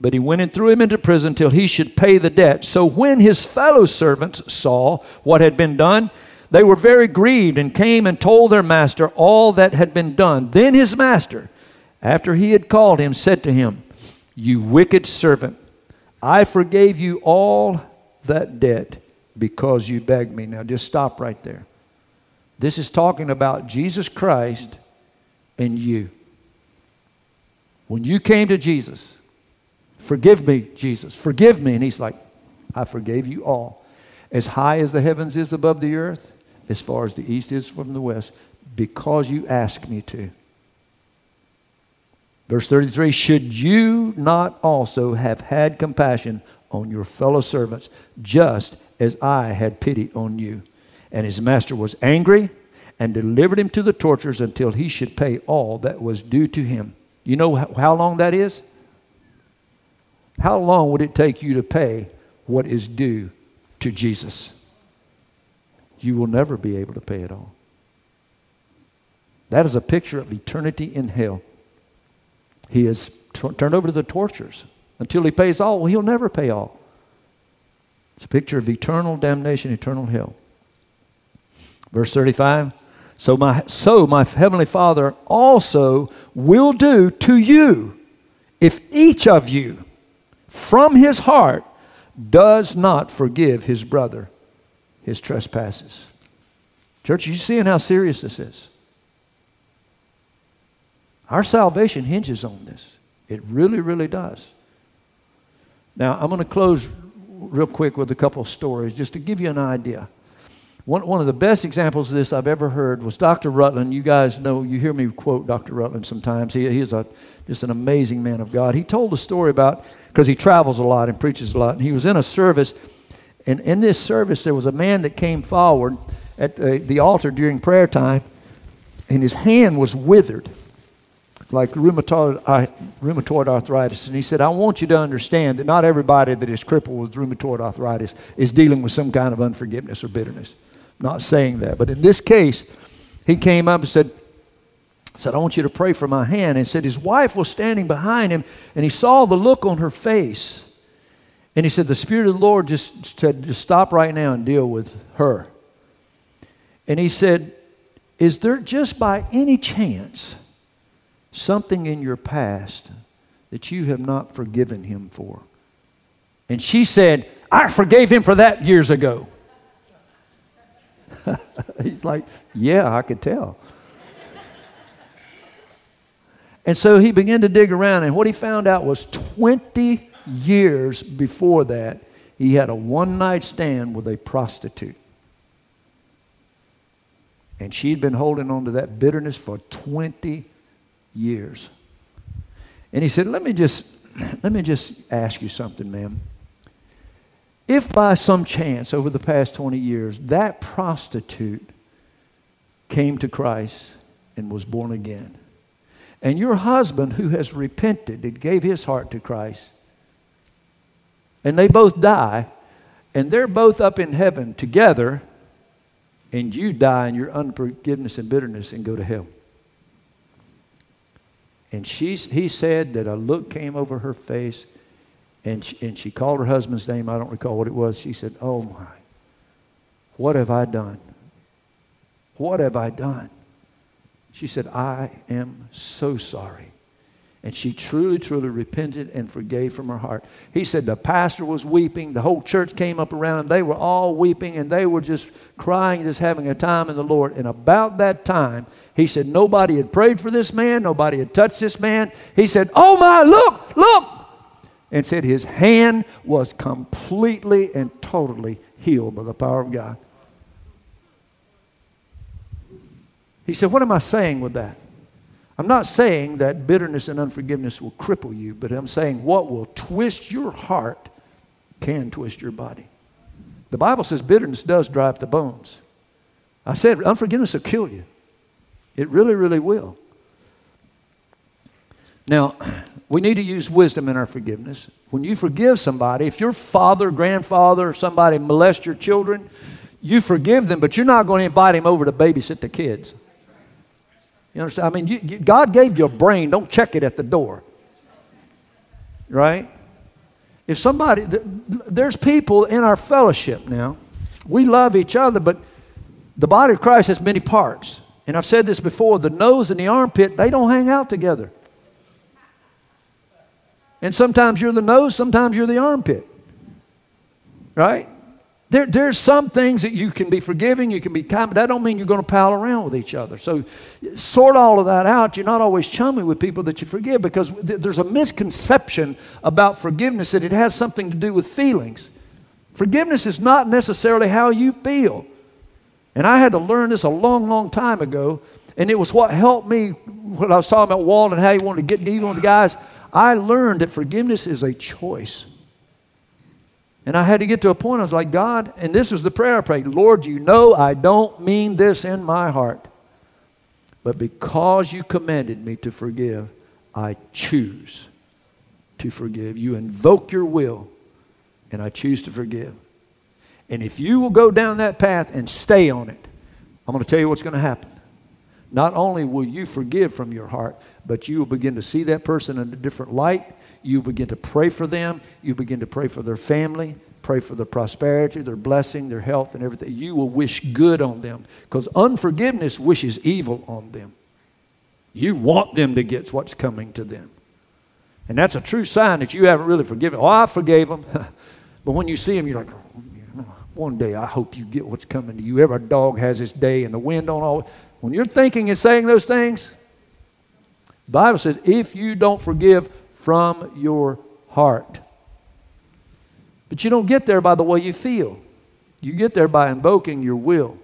But he went and threw him into prison till he should pay the debt. So when his fellow servants saw what had been done, they were very grieved and came and told their master all that had been done. Then his master, after he had called him, said to him, you wicked servant, I forgave you all that debt because you begged me. Now just stop right there. This is talking about Jesus Christ and you. When you came to Jesus, forgive me, Jesus, forgive me. And he's like, I forgave you all. As high as the heavens is above the earth, as far as the east is from the west, because you asked me to. Verse 33 Should you not also have had compassion on your fellow servants, just as I had pity on you? And his master was angry and delivered him to the torturers until he should pay all that was due to him. You know how long that is? How long would it take you to pay what is due to Jesus? you will never be able to pay it all. That is a picture of eternity in hell. He is t- turned over to the tortures until he pays all. Well, he'll never pay all. It's a picture of eternal damnation, eternal hell. Verse 35 So my, so my heavenly Father also will do to you if each of you from his heart does not forgive his brother his trespasses. Church, you seeing how serious this is? Our salvation hinges on this. It really, really does. Now, I'm going to close real quick with a couple of stories just to give you an idea. One, one of the best examples of this I've ever heard was Dr. Rutland. You guys know, you hear me quote Dr. Rutland sometimes. He, he's a, just an amazing man of God. He told a story about, because he travels a lot and preaches a lot, and he was in a service and in this service, there was a man that came forward at the, the altar during prayer time, and his hand was withered, like rheumatoid, uh, rheumatoid arthritis. And he said, I want you to understand that not everybody that is crippled with rheumatoid arthritis is dealing with some kind of unforgiveness or bitterness. I'm not saying that. But in this case, he came up and said, said, I want you to pray for my hand. And said his wife was standing behind him, and he saw the look on her face. And he said, The Spirit of the Lord just said, just stop right now and deal with her. And he said, Is there just by any chance something in your past that you have not forgiven him for? And she said, I forgave him for that years ago. He's like, Yeah, I could tell. and so he began to dig around, and what he found out was 20 years before that, he had a one night stand with a prostitute. And she'd been holding on to that bitterness for 20 years. And he said, Let me just, let me just ask you something, ma'am. If by some chance over the past 20 years that prostitute came to Christ and was born again, and your husband who has repented and gave his heart to Christ and they both die, and they're both up in heaven together, and you die in your unforgiveness and bitterness and go to hell. And she, he said that a look came over her face, and she, and she called her husband's name. I don't recall what it was. She said, Oh my, what have I done? What have I done? She said, I am so sorry. And she truly, truly repented and forgave from her heart. He said the pastor was weeping. The whole church came up around and they were all weeping and they were just crying, just having a time in the Lord. And about that time, he said nobody had prayed for this man, nobody had touched this man. He said, Oh my, look, look. And said his hand was completely and totally healed by the power of God. He said, What am I saying with that? I'm not saying that bitterness and unforgiveness will cripple you, but I'm saying what will twist your heart can twist your body. The Bible says bitterness does dry up the bones. I said unforgiveness will kill you. It really, really will. Now, we need to use wisdom in our forgiveness. When you forgive somebody, if your father, grandfather, or somebody molest your children, you forgive them, but you're not going to invite him over to babysit the kids. You understand? I mean, you, you, God gave you a brain. Don't check it at the door. Right? If somebody, there's people in our fellowship now. We love each other, but the body of Christ has many parts. And I've said this before the nose and the armpit, they don't hang out together. And sometimes you're the nose, sometimes you're the armpit. Right? There, there's some things that you can be forgiving, you can be kind, but that don't mean you're going to pal around with each other. So sort all of that out. You're not always chummy with people that you forgive because th- there's a misconception about forgiveness that it has something to do with feelings. Forgiveness is not necessarily how you feel. And I had to learn this a long, long time ago. And it was what helped me when I was talking about Walt and how he wanted to get even with the guys. I learned that forgiveness is a choice. And I had to get to a point, I was like, God, and this was the prayer I prayed Lord, you know I don't mean this in my heart. But because you commanded me to forgive, I choose to forgive. You invoke your will, and I choose to forgive. And if you will go down that path and stay on it, I'm going to tell you what's going to happen. Not only will you forgive from your heart, but you will begin to see that person in a different light. You begin to pray for them. You begin to pray for their family, pray for their prosperity, their blessing, their health, and everything. You will wish good on them because unforgiveness wishes evil on them. You want them to get what's coming to them. And that's a true sign that you haven't really forgiven. Oh, I forgave them. but when you see them, you're like, oh, one day I hope you get what's coming to you. Every dog has its day, and the wind don't always. When you're thinking and saying those things, Bible says, if you don't forgive from your heart. But you don't get there by the way you feel. You get there by invoking your will,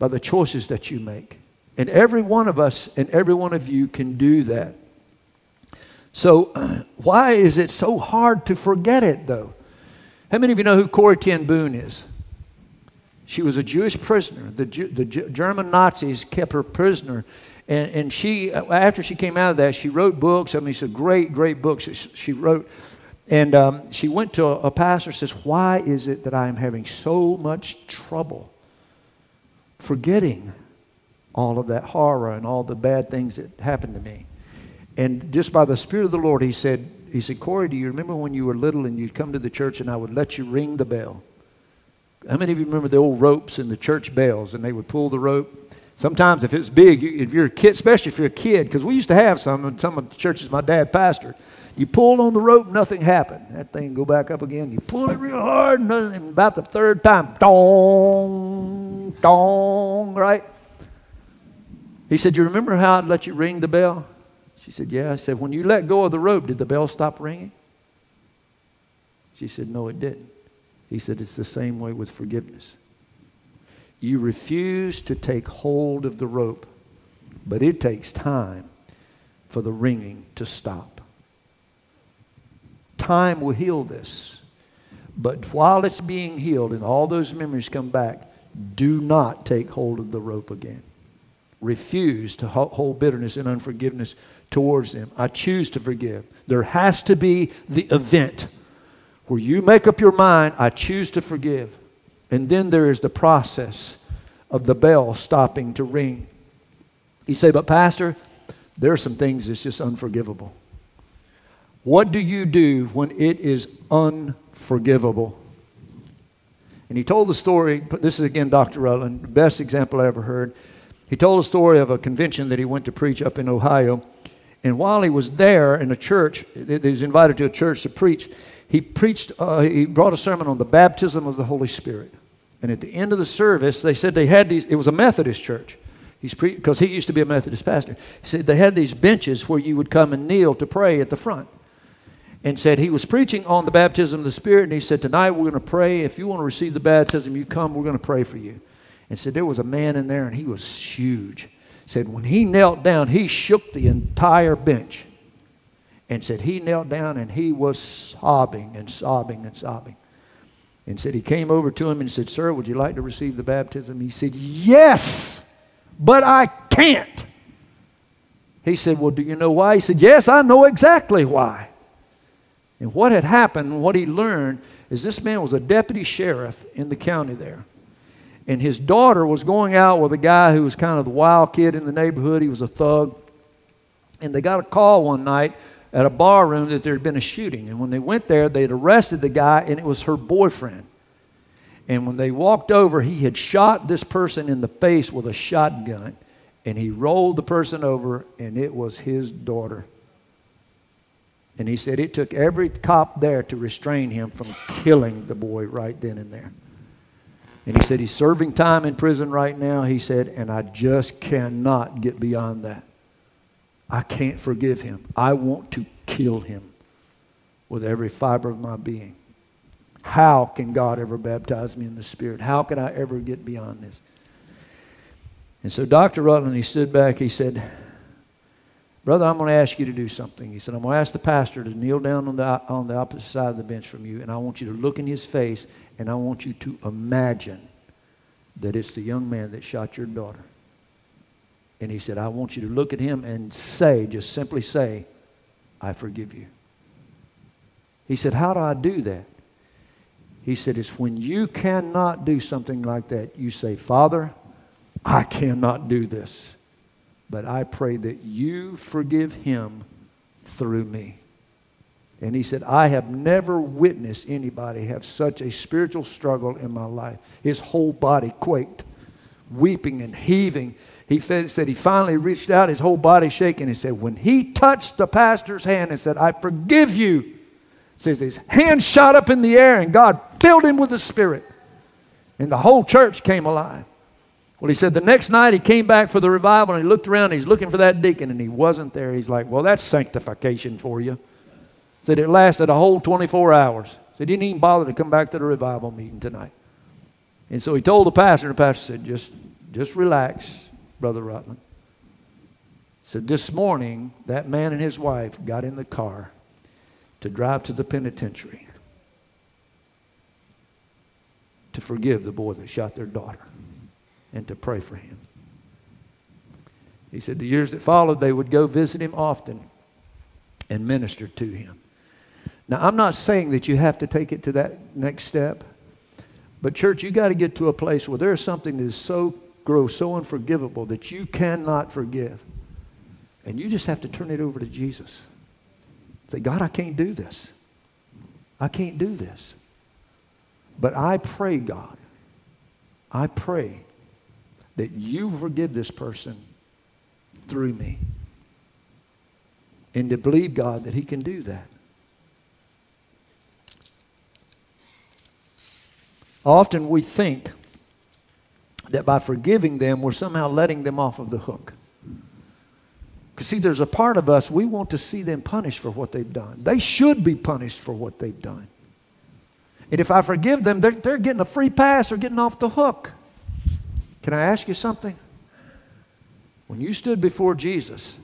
by the choices that you make. And every one of us and every one of you can do that. So, why is it so hard to forget it, though? How many of you know who Corrie ten Boom is? She was a Jewish prisoner. The, the German Nazis kept her prisoner. And, and she, after she came out of that, she wrote books. I mean, a great, great books she, she wrote. And um, she went to a, a pastor says, Why is it that I am having so much trouble forgetting all of that horror and all the bad things that happened to me? And just by the Spirit of the Lord, he said, he said, Corrie, do you remember when you were little and you'd come to the church and I would let you ring the bell? How many of you remember the old ropes and the church bells and they would pull the rope? Sometimes if it's big, if you're a kid, especially if you're a kid, because we used to have some in some of the churches my dad pastored. You pulled on the rope, nothing happened. That thing go back up again. You pull it real hard, and about the third time, dong, dong, right? He said, You remember how I'd let you ring the bell? She said, Yeah. I said, When you let go of the rope, did the bell stop ringing? She said, No, it didn't. He said, It's the same way with forgiveness. You refuse to take hold of the rope, but it takes time for the ringing to stop. Time will heal this. But while it's being healed and all those memories come back, do not take hold of the rope again. Refuse to hold bitterness and unforgiveness towards them. I choose to forgive. There has to be the event where you make up your mind, I choose to forgive. And then there is the process of the bell stopping to ring. You say, but Pastor, there are some things that's just unforgivable. What do you do when it is unforgivable? And he told the story, this is again Dr. Rutland, the best example I ever heard. He told a story of a convention that he went to preach up in Ohio. And while he was there in a church, he was invited to a church to preach, he preached, uh, he brought a sermon on the baptism of the Holy Spirit. And at the end of the service, they said they had these, it was a Methodist church. He's because he used to be a Methodist pastor. He said they had these benches where you would come and kneel to pray at the front. And said he was preaching on the baptism of the Spirit, and he said, Tonight we're going to pray. If you want to receive the baptism, you come, we're going to pray for you. And said there was a man in there, and he was huge. Said when he knelt down, he shook the entire bench and said he knelt down and he was sobbing and sobbing and sobbing. And said he came over to him and said, Sir, would you like to receive the baptism? He said, Yes, but I can't. He said, Well, do you know why? He said, Yes, I know exactly why. And what had happened, what he learned, is this man was a deputy sheriff in the county there. And his daughter was going out with a guy who was kind of the wild kid in the neighborhood. He was a thug. And they got a call one night at a bar room that there had been a shooting. And when they went there, they had arrested the guy, and it was her boyfriend. And when they walked over, he had shot this person in the face with a shotgun. And he rolled the person over, and it was his daughter. And he said it took every cop there to restrain him from killing the boy right then and there. And he said he's serving time in prison right now. He said, and I just cannot get beyond that. I can't forgive him. I want to kill him with every fiber of my being. How can God ever baptize me in the Spirit? How can I ever get beyond this? And so Dr. Rutland, he stood back, he said, Brother, I'm going to ask you to do something. He said, I'm going to ask the pastor to kneel down on the, on the opposite side of the bench from you, and I want you to look in his face, and I want you to imagine that it's the young man that shot your daughter. And he said, I want you to look at him and say, just simply say, I forgive you. He said, How do I do that? He said, It's when you cannot do something like that, you say, Father, I cannot do this. But I pray that you forgive him through me. And he said, I have never witnessed anybody have such a spiritual struggle in my life. His whole body quaked, weeping and heaving. He said he finally reached out, his whole body shaking. He said, When he touched the pastor's hand and said, I forgive you, says his hand shot up in the air and God filled him with the Spirit. And the whole church came alive. Well, he said the next night he came back for the revival and he looked around, he's looking for that deacon and he wasn't there. He's like, Well, that's sanctification for you. Said it lasted a whole 24 hours. Said he didn't even bother to come back to the revival meeting tonight. And so he told the pastor, and the pastor said, Just, just relax, Brother Rutland. Said this morning, that man and his wife got in the car to drive to the penitentiary to forgive the boy that shot their daughter and to pray for him. He said the years that followed, they would go visit him often and minister to him. Now, I'm not saying that you have to take it to that next step, but church, you got to get to a place where there's something that is so gross, so unforgivable that you cannot forgive. And you just have to turn it over to Jesus. Say, God, I can't do this. I can't do this. But I pray, God, I pray that you forgive this person through me. And to believe, God, that He can do that. Often we think that by forgiving them, we're somehow letting them off of the hook. Because, see, there's a part of us, we want to see them punished for what they've done. They should be punished for what they've done. And if I forgive them, they're, they're getting a free pass or getting off the hook. Can I ask you something? When you stood before Jesus,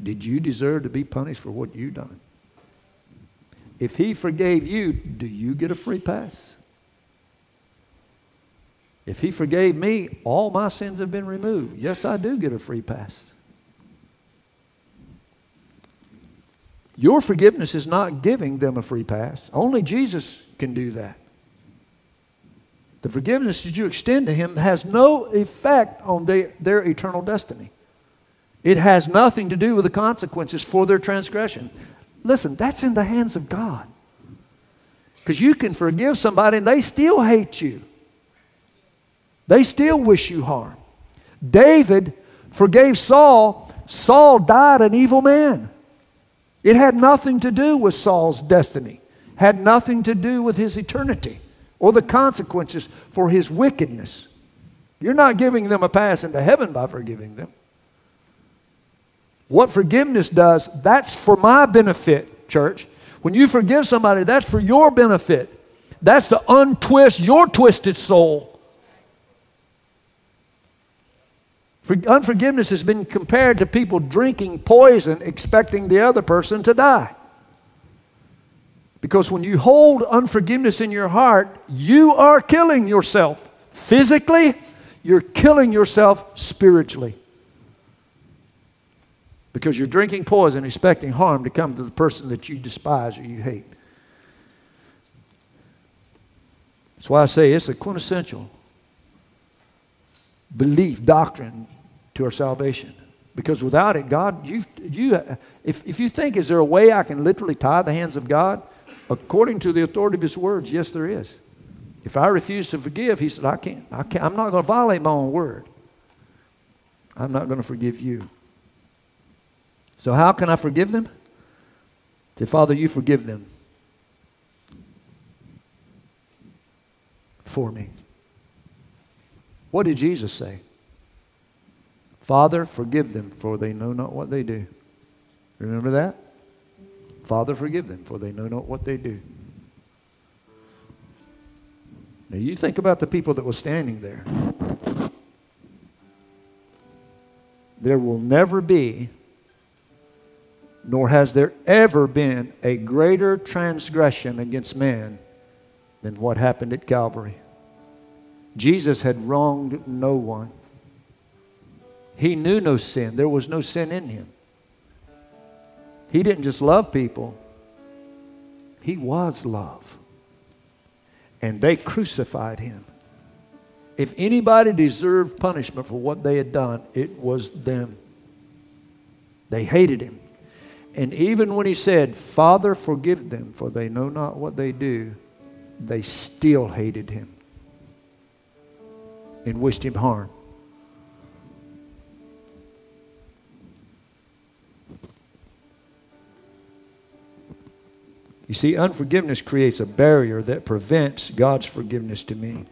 did you deserve to be punished for what you done? If he forgave you, do you get a free pass? If he forgave me, all my sins have been removed. Yes, I do get a free pass. Your forgiveness is not giving them a free pass. Only Jesus can do that. The forgiveness that you extend to Him has no effect on their, their eternal destiny. It has nothing to do with the consequences for their transgression. Listen, that's in the hands of God. Because you can forgive somebody and they still hate you, they still wish you harm. David forgave Saul, Saul died an evil man. It had nothing to do with Saul's destiny, had nothing to do with his eternity or the consequences for his wickedness. You're not giving them a pass into heaven by forgiving them. What forgiveness does, that's for my benefit, church. When you forgive somebody, that's for your benefit. That's to untwist your twisted soul. For unforgiveness has been compared to people drinking poison expecting the other person to die. Because when you hold unforgiveness in your heart, you are killing yourself. Physically, you're killing yourself spiritually. Because you're drinking poison, expecting harm to come to the person that you despise or you hate. That's why I say it's a quintessential belief, doctrine to our salvation. Because without it, God, you, you, if, if you think, is there a way I can literally tie the hands of God? According to the authority of his words, yes, there is. If I refuse to forgive, he said, I can't, I can't I'm not going to violate my own word. I'm not going to forgive you. So, how can I forgive them? Say, Father, you forgive them for me. What did Jesus say? Father, forgive them, for they know not what they do. Remember that? Father, forgive them, for they know not what they do. Now, you think about the people that were standing there. There will never be, nor has there ever been, a greater transgression against man than what happened at Calvary. Jesus had wronged no one. He knew no sin. There was no sin in him. He didn't just love people, He was love. and they crucified him. If anybody deserved punishment for what they had done, it was them. They hated him. And even when he said, Father, forgive them, for they know not what they do, they still hated him and wished him harm. You see, unforgiveness creates a barrier that prevents God's forgiveness to me.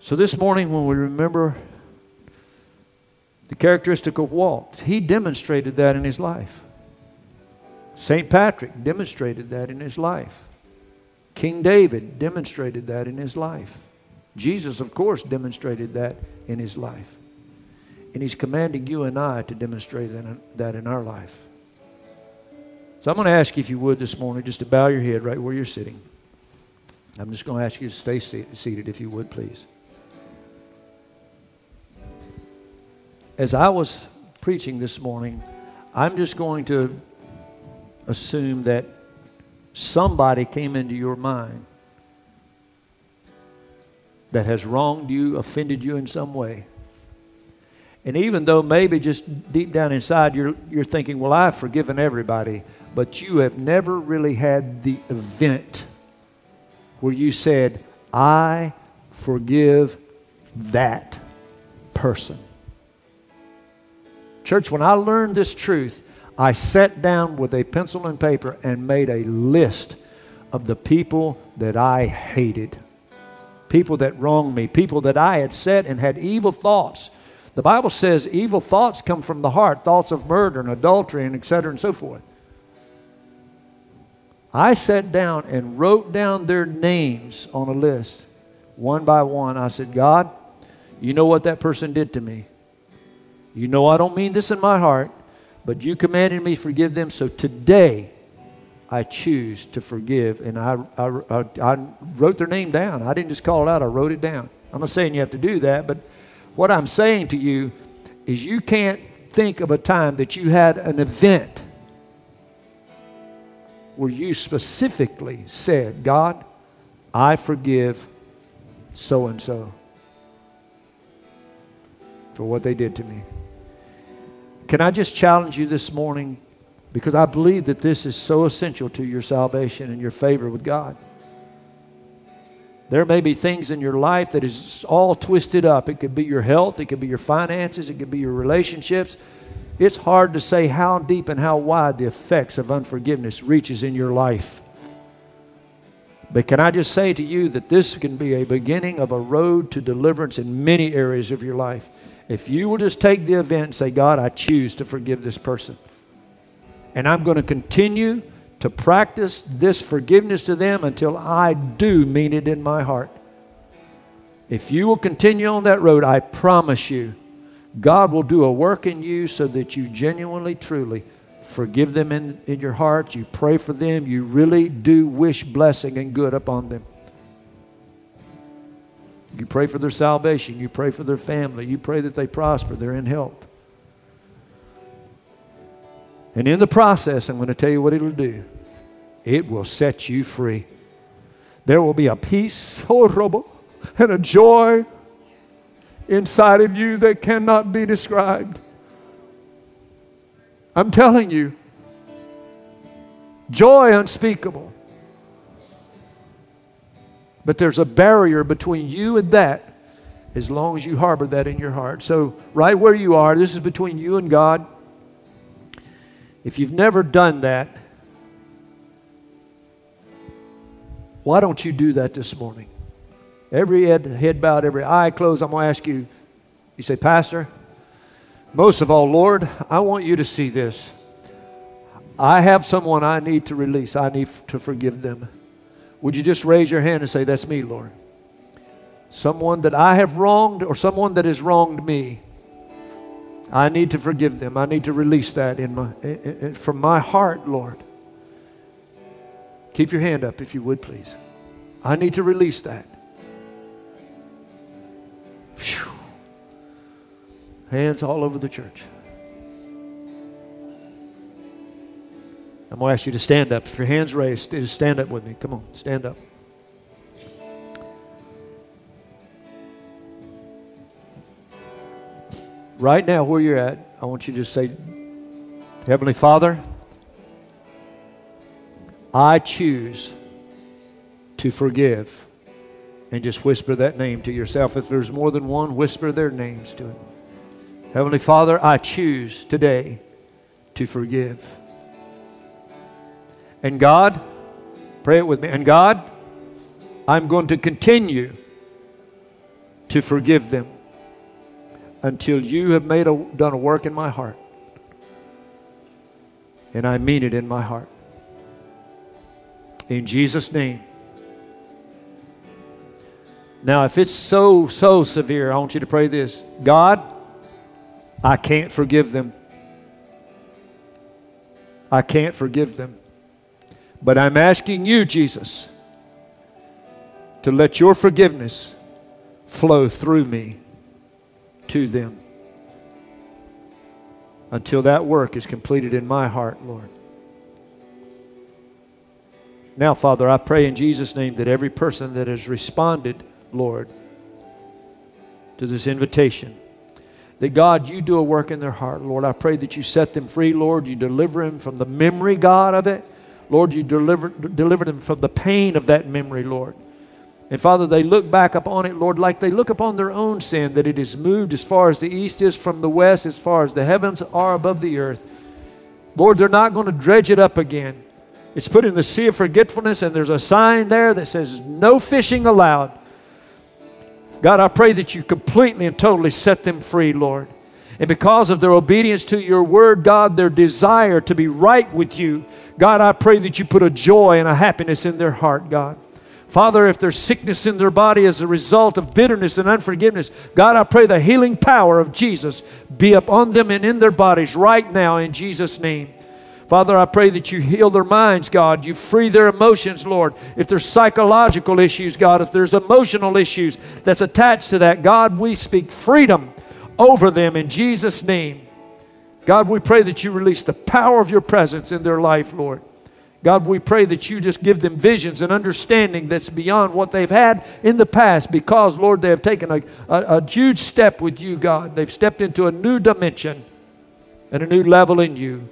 So this morning, when we remember the characteristic of Walt, he demonstrated that in his life. St. Patrick demonstrated that in his life. King David demonstrated that in his life. Jesus, of course, demonstrated that in his life. And he's commanding you and I to demonstrate that in our life. So I'm going to ask you, if you would, this morning, just to bow your head right where you're sitting. I'm just going to ask you to stay seated, if you would, please. As I was preaching this morning, I'm just going to assume that somebody came into your mind that has wronged you, offended you in some way. And even though maybe just deep down inside you're, you're thinking, well, I've forgiven everybody, but you have never really had the event where you said, I forgive that person. Church, when I learned this truth, I sat down with a pencil and paper and made a list of the people that I hated, people that wronged me, people that I had said and had evil thoughts. The Bible says evil thoughts come from the heart, thoughts of murder and adultery and etc. and so forth. I sat down and wrote down their names on a list, one by one. I said, God, you know what that person did to me. You know I don't mean this in my heart, but you commanded me forgive them. So today, I choose to forgive. And I, I, I, I wrote their name down. I didn't just call it out, I wrote it down. I'm not saying you have to do that, but what I'm saying to you is you can't think of a time that you had an event where you specifically said, God, I forgive so and so for what they did to me. Can I just challenge you this morning? Because I believe that this is so essential to your salvation and your favor with God. There may be things in your life that is all twisted up. It could be your health, it could be your finances, it could be your relationships. It's hard to say how deep and how wide the effects of unforgiveness reaches in your life. But can I just say to you that this can be a beginning of a road to deliverance in many areas of your life. If you will just take the event and say, God, I choose to forgive this person. And I'm going to continue to practice this forgiveness to them until I do mean it in my heart. If you will continue on that road, I promise you, God will do a work in you so that you genuinely, truly forgive them in, in your heart. You pray for them. You really do wish blessing and good upon them. You pray for their salvation. You pray for their family. You pray that they prosper. They're in help. And in the process, I'm going to tell you what it'll do it will set you free. There will be a peace, oh, horrible, and a joy inside of you that cannot be described. I'm telling you, joy unspeakable. But there's a barrier between you and that as long as you harbor that in your heart. So, right where you are, this is between you and God. If you've never done that, why don't you do that this morning? Every head, head bowed, every eye closed. I'm going to ask you, you say, Pastor, most of all, Lord, I want you to see this. I have someone I need to release, I need to forgive them. Would you just raise your hand and say, That's me, Lord? Someone that I have wronged or someone that has wronged me. I need to forgive them. I need to release that in my, in, in, from my heart, Lord. Keep your hand up if you would, please. I need to release that. Whew. Hands all over the church. I'm going to ask you to stand up. If your hand's raised, just stand up with me. Come on, stand up. Right now, where you're at, I want you to just say, Heavenly Father, I choose to forgive. And just whisper that name to yourself. If there's more than one, whisper their names to it. Heavenly Father, I choose today to forgive. And God, pray it with me. And God, I'm going to continue to forgive them until you have made a, done a work in my heart. And I mean it in my heart. In Jesus' name. Now, if it's so, so severe, I want you to pray this God, I can't forgive them. I can't forgive them. But I'm asking you, Jesus, to let your forgiveness flow through me to them until that work is completed in my heart, Lord. Now, Father, I pray in Jesus' name that every person that has responded, Lord, to this invitation, that God, you do a work in their heart, Lord. I pray that you set them free, Lord. You deliver them from the memory, God, of it. Lord, you deliver, deliver them from the pain of that memory, Lord. And Father, they look back upon it, Lord, like they look upon their own sin, that it is moved as far as the east is from the west, as far as the heavens are above the earth. Lord, they're not going to dredge it up again. It's put in the sea of forgetfulness, and there's a sign there that says, No fishing allowed. God, I pray that you completely and totally set them free, Lord. And because of their obedience to your word, God, their desire to be right with you, God, I pray that you put a joy and a happiness in their heart, God. Father, if there's sickness in their body as a result of bitterness and unforgiveness, God, I pray the healing power of Jesus be upon them and in their bodies right now in Jesus' name. Father, I pray that you heal their minds, God. You free their emotions, Lord. If there's psychological issues, God, if there's emotional issues that's attached to that, God, we speak freedom over them in Jesus' name. God, we pray that you release the power of your presence in their life, Lord. God, we pray that you just give them visions and understanding that's beyond what they've had in the past because, Lord, they have taken a, a, a huge step with you, God. They've stepped into a new dimension and a new level in you.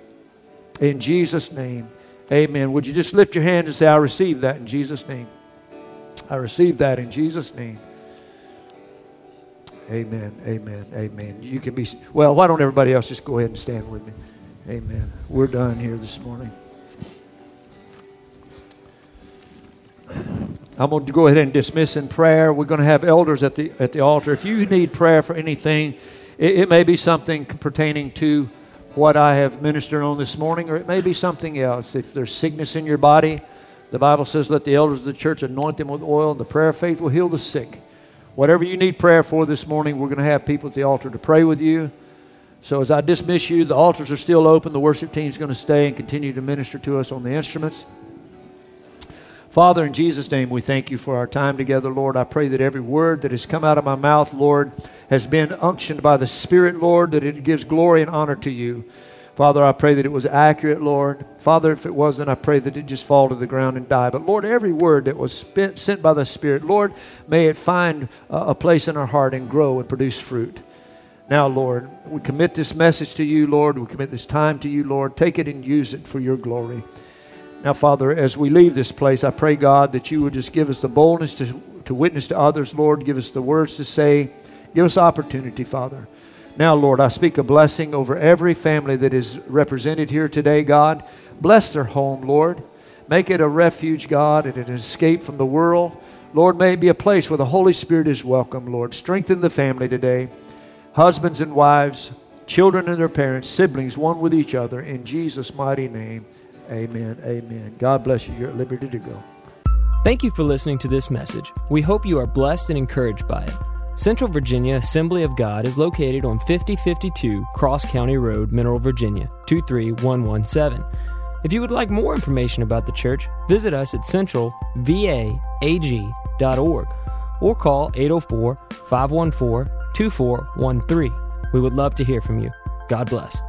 In Jesus' name, amen. Would you just lift your hand and say, I receive that in Jesus' name? I receive that in Jesus' name. Amen, amen, amen. You can be, well, why don't everybody else just go ahead and stand with me? Amen. We're done here this morning. I'm going to go ahead and dismiss in prayer. We're going to have elders at the, at the altar. If you need prayer for anything, it, it may be something pertaining to what I have ministered on this morning, or it may be something else. If there's sickness in your body, the Bible says, let the elders of the church anoint them with oil, and the prayer of faith will heal the sick. Whatever you need prayer for this morning, we're going to have people at the altar to pray with you. So as I dismiss you, the altars are still open. The worship team is going to stay and continue to minister to us on the instruments. Father, in Jesus' name, we thank you for our time together, Lord. I pray that every word that has come out of my mouth, Lord, has been unctioned by the Spirit, Lord, that it gives glory and honor to you. Father, I pray that it was accurate, Lord. Father, if it wasn't, I pray that it just fall to the ground and die. But Lord, every word that was spent, sent by the Spirit, Lord, may it find a place in our heart and grow and produce fruit. Now, Lord, we commit this message to you, Lord. We commit this time to you, Lord. Take it and use it for your glory. Now, Father, as we leave this place, I pray, God, that you would just give us the boldness to, to witness to others, Lord. Give us the words to say. Give us opportunity, Father. Now, Lord, I speak a blessing over every family that is represented here today, God. Bless their home, Lord. Make it a refuge, God, and an escape from the world. Lord, may it be a place where the Holy Spirit is welcome, Lord. Strengthen the family today. Husbands and wives, children and their parents, siblings, one with each other. In Jesus' mighty name. Amen. Amen. God bless you. You're at liberty to go. Thank you for listening to this message. We hope you are blessed and encouraged by it. Central Virginia Assembly of God is located on 5052 Cross County Road, Mineral, Virginia 23117. If you would like more information about the church, visit us at centralvaag.org or call 804 514 2413. We would love to hear from you. God bless.